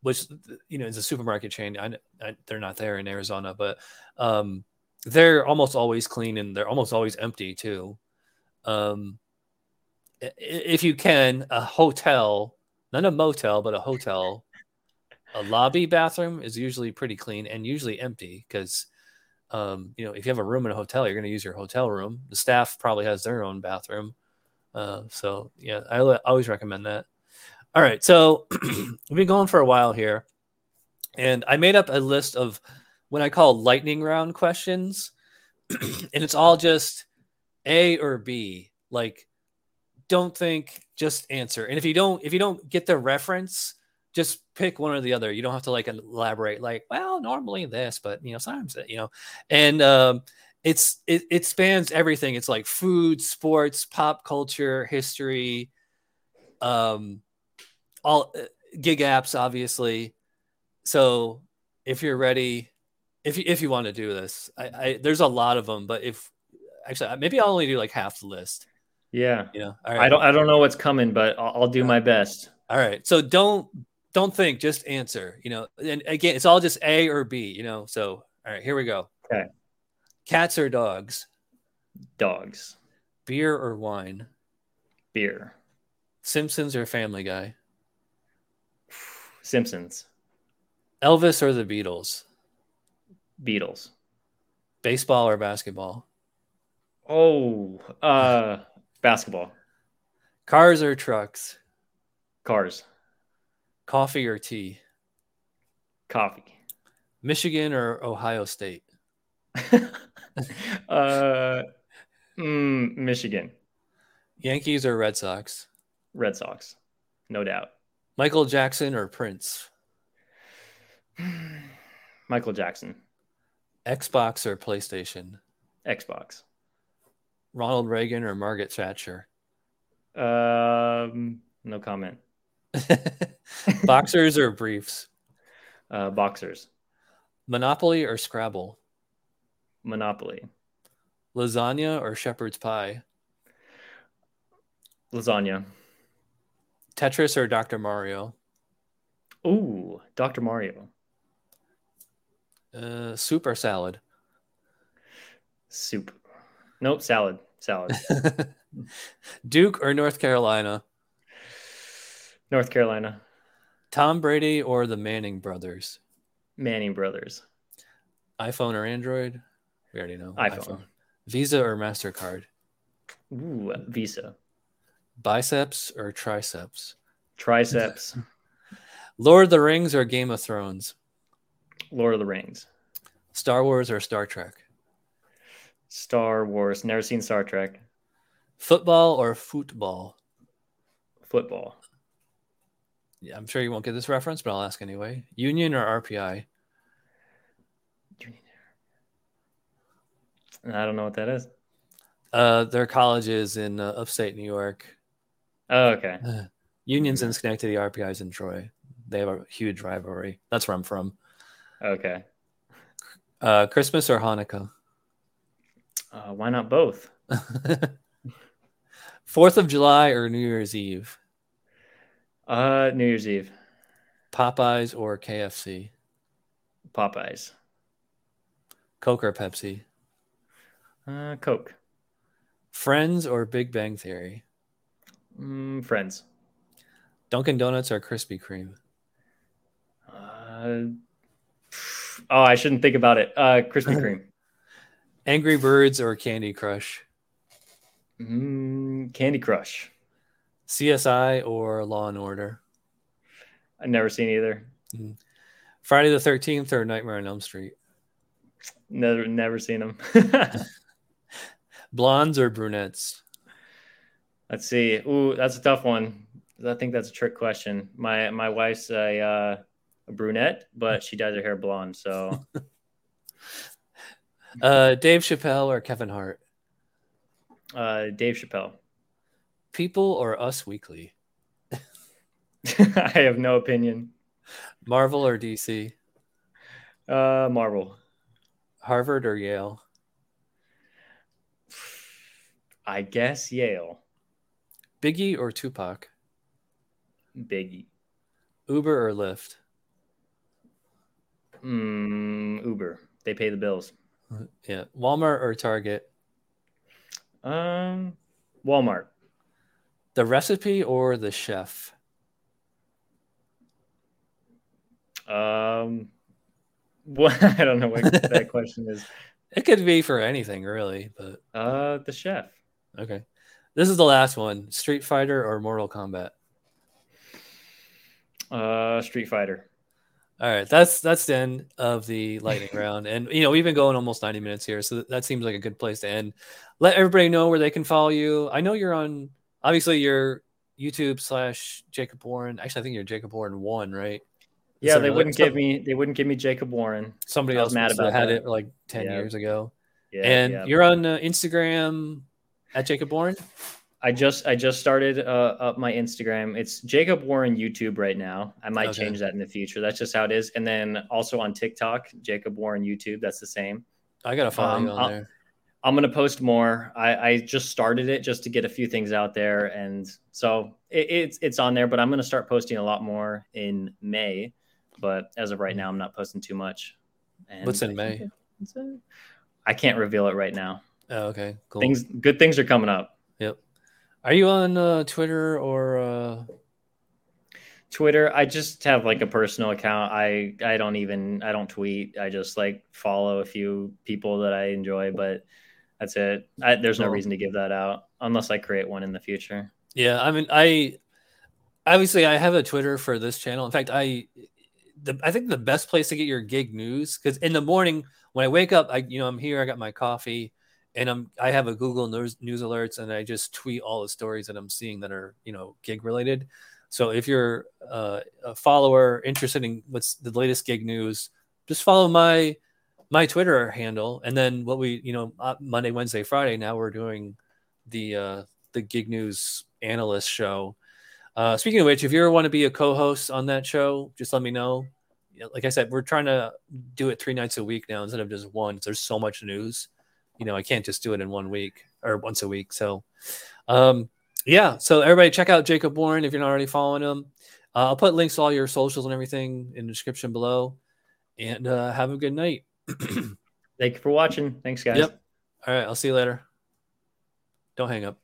which, you know, is a supermarket chain. I, I, they're not there in Arizona, but um, they're almost always clean and they're almost always empty too. Um, if you can, a hotel, not a motel, but a hotel a lobby bathroom is usually pretty clean and usually empty because um, you know if you have a room in a hotel you're going to use your hotel room. The staff probably has their own bathroom uh, so yeah i always recommend that. All right so we've been going for a while here and i made up a list of what i call lightning round questions and it's all just a or b. Like don't think just answer. And if you don't if you don't get the reference just pick one or the other. You don't have to like elaborate, like, well, normally this, but you know, sometimes you know, and um, it's it, it spans everything. It's like food, sports, pop culture, history, um, all uh, gig apps, obviously. So if you're ready, if you, if you want to do this, I, I there's a lot of them, but if actually maybe I'll only do like half the list. Yeah. You know, I don't I don't know what's coming, but I'll, I'll do my best. All right. So don't don't think, just answer. You know, and again, it's all just A or B. You know. So all right, here we go. Okay. Cats or dogs? Dogs. Beer or wine? Beer. Simpsons or Family Guy? Simpsons. Elvis or the Beatles? Beatles. Baseball or basketball? Oh, uh, basketball. Cars or trucks? Cars. Coffee or tea? Coffee. Michigan or Ohio State? uh, mm, Michigan. Yankees or Red Sox? Red Sox. No doubt. Michael Jackson or Prince? Michael Jackson. Xbox or PlayStation? Xbox. Ronald Reagan or Margaret Thatcher? Um, no comment. Boxers or briefs? Uh, boxers. Monopoly or Scrabble? Monopoly. Lasagna or shepherd's pie? Lasagna. Tetris or Dr. Mario? Ooh, Dr. Mario. Uh, soup or salad? Soup. Nope, salad. Salad. Duke or North Carolina? North Carolina. Tom Brady or the Manning brothers? Manning brothers. iPhone or Android? We already know. iPhone. iPhone. Visa or MasterCard? Ooh, Visa. Biceps or triceps? Triceps. Lord of the Rings or Game of Thrones? Lord of the Rings. Star Wars or Star Trek? Star Wars. Never seen Star Trek. Football or football? Football. I'm sure you won't get this reference, but I'll ask anyway. Union or RPI? Union. I don't know what that is. Uh, their colleges in uh, upstate New York. Oh, okay. Union's in Schenectady, RPI's in Troy. They have a huge rivalry. That's where I'm from. Okay. Uh, Christmas or Hanukkah? Uh, why not both? Fourth of July or New Year's Eve? Uh, New Year's Eve. Popeyes or KFC? Popeyes. Coke or Pepsi? Uh, Coke. Friends or Big Bang Theory? Mm, friends. Dunkin' Donuts or Krispy Kreme? Uh, oh, I shouldn't think about it. Uh, Krispy Kreme. Angry Birds or Candy Crush? Mm, Candy Crush. CSI or Law and Order? I've never seen either. Mm. Friday the 13th or Nightmare on Elm Street? Never, never seen them. Blondes or brunettes? Let's see. Ooh, that's a tough one. I think that's a trick question. My my wife's a, uh, a brunette, but she dyes her hair blonde. So, uh, Dave Chappelle or Kevin Hart? Uh, Dave Chappelle. People or Us Weekly? I have no opinion. Marvel or DC? Uh, Marvel. Harvard or Yale? I guess Yale. Biggie or Tupac? Biggie. Uber or Lyft? Mm, Uber. They pay the bills. Yeah. Walmart or Target? Um, Walmart. The recipe or the chef? Um, what I don't know what that question is. It could be for anything, really, but uh, the chef. Okay, this is the last one: Street Fighter or Mortal Kombat. Uh, Street Fighter. All right, that's that's the end of the lightning round, and you know we've been going almost ninety minutes here, so that seems like a good place to end. Let everybody know where they can follow you. I know you're on, obviously you're YouTube slash Jacob Warren. Actually, I think you're Jacob Warren one, right? Yeah, they wouldn't give me they wouldn't give me Jacob Warren. Somebody else mad about had that. it like ten Yeah. years ago. Yeah, and yeah. you're on uh, Instagram at Jacob Warren. I just I just started uh, up my Instagram. It's Jacob Warren YouTube right now. I might Okay. change that in the future. That's just how it is. And then also on TikTok, Jacob Warren YouTube. That's the same. I gotta follow Um, you on I'll- there. I'm gonna post more. I, I just started it just to get a few things out there, and so it, it's it's on there. But I'm gonna start posting a lot more in May. But as of right now, I'm not posting too much. And What's in May? I can't reveal it right now. Oh, okay, cool. Things good things are coming up. Yep. Are you on uh, Twitter or? Uh... Twitter, I just have like a personal account. I I don't even I don't tweet. I just like follow a few people that I enjoy, but that's it. I, there's no reason to give that out unless I create one in the future. Yeah, I mean, I obviously I have a Twitter for this channel. In fact, I the, I think the best place to get your gig news because in the morning when I wake up, I you know I'm here, I got my coffee, and I'm I have a Google news news alerts, and I just tweet all the stories that I'm seeing that are you know gig related. So if you're uh, a follower interested in what's the latest gig news, just follow my my Twitter handle, and then what we you know uh, Monday, Wednesday, Friday. Now we're doing the uh, the gig news analyst show. Uh, speaking of which, if you ever want to be a co-host on that show, just let me know. Like I said, we're trying to do it three nights a week now instead of just one. There's so much news, you know, I can't just do it in one week or once a week. So, um, yeah, so everybody check out Jacob Warren if you're not already following him. Uh, I'll put links to all your socials and everything in the description below. And uh, have a good night. Thank you for watching. Thanks, guys. Yep. All right. I'll see you later. Don't hang up.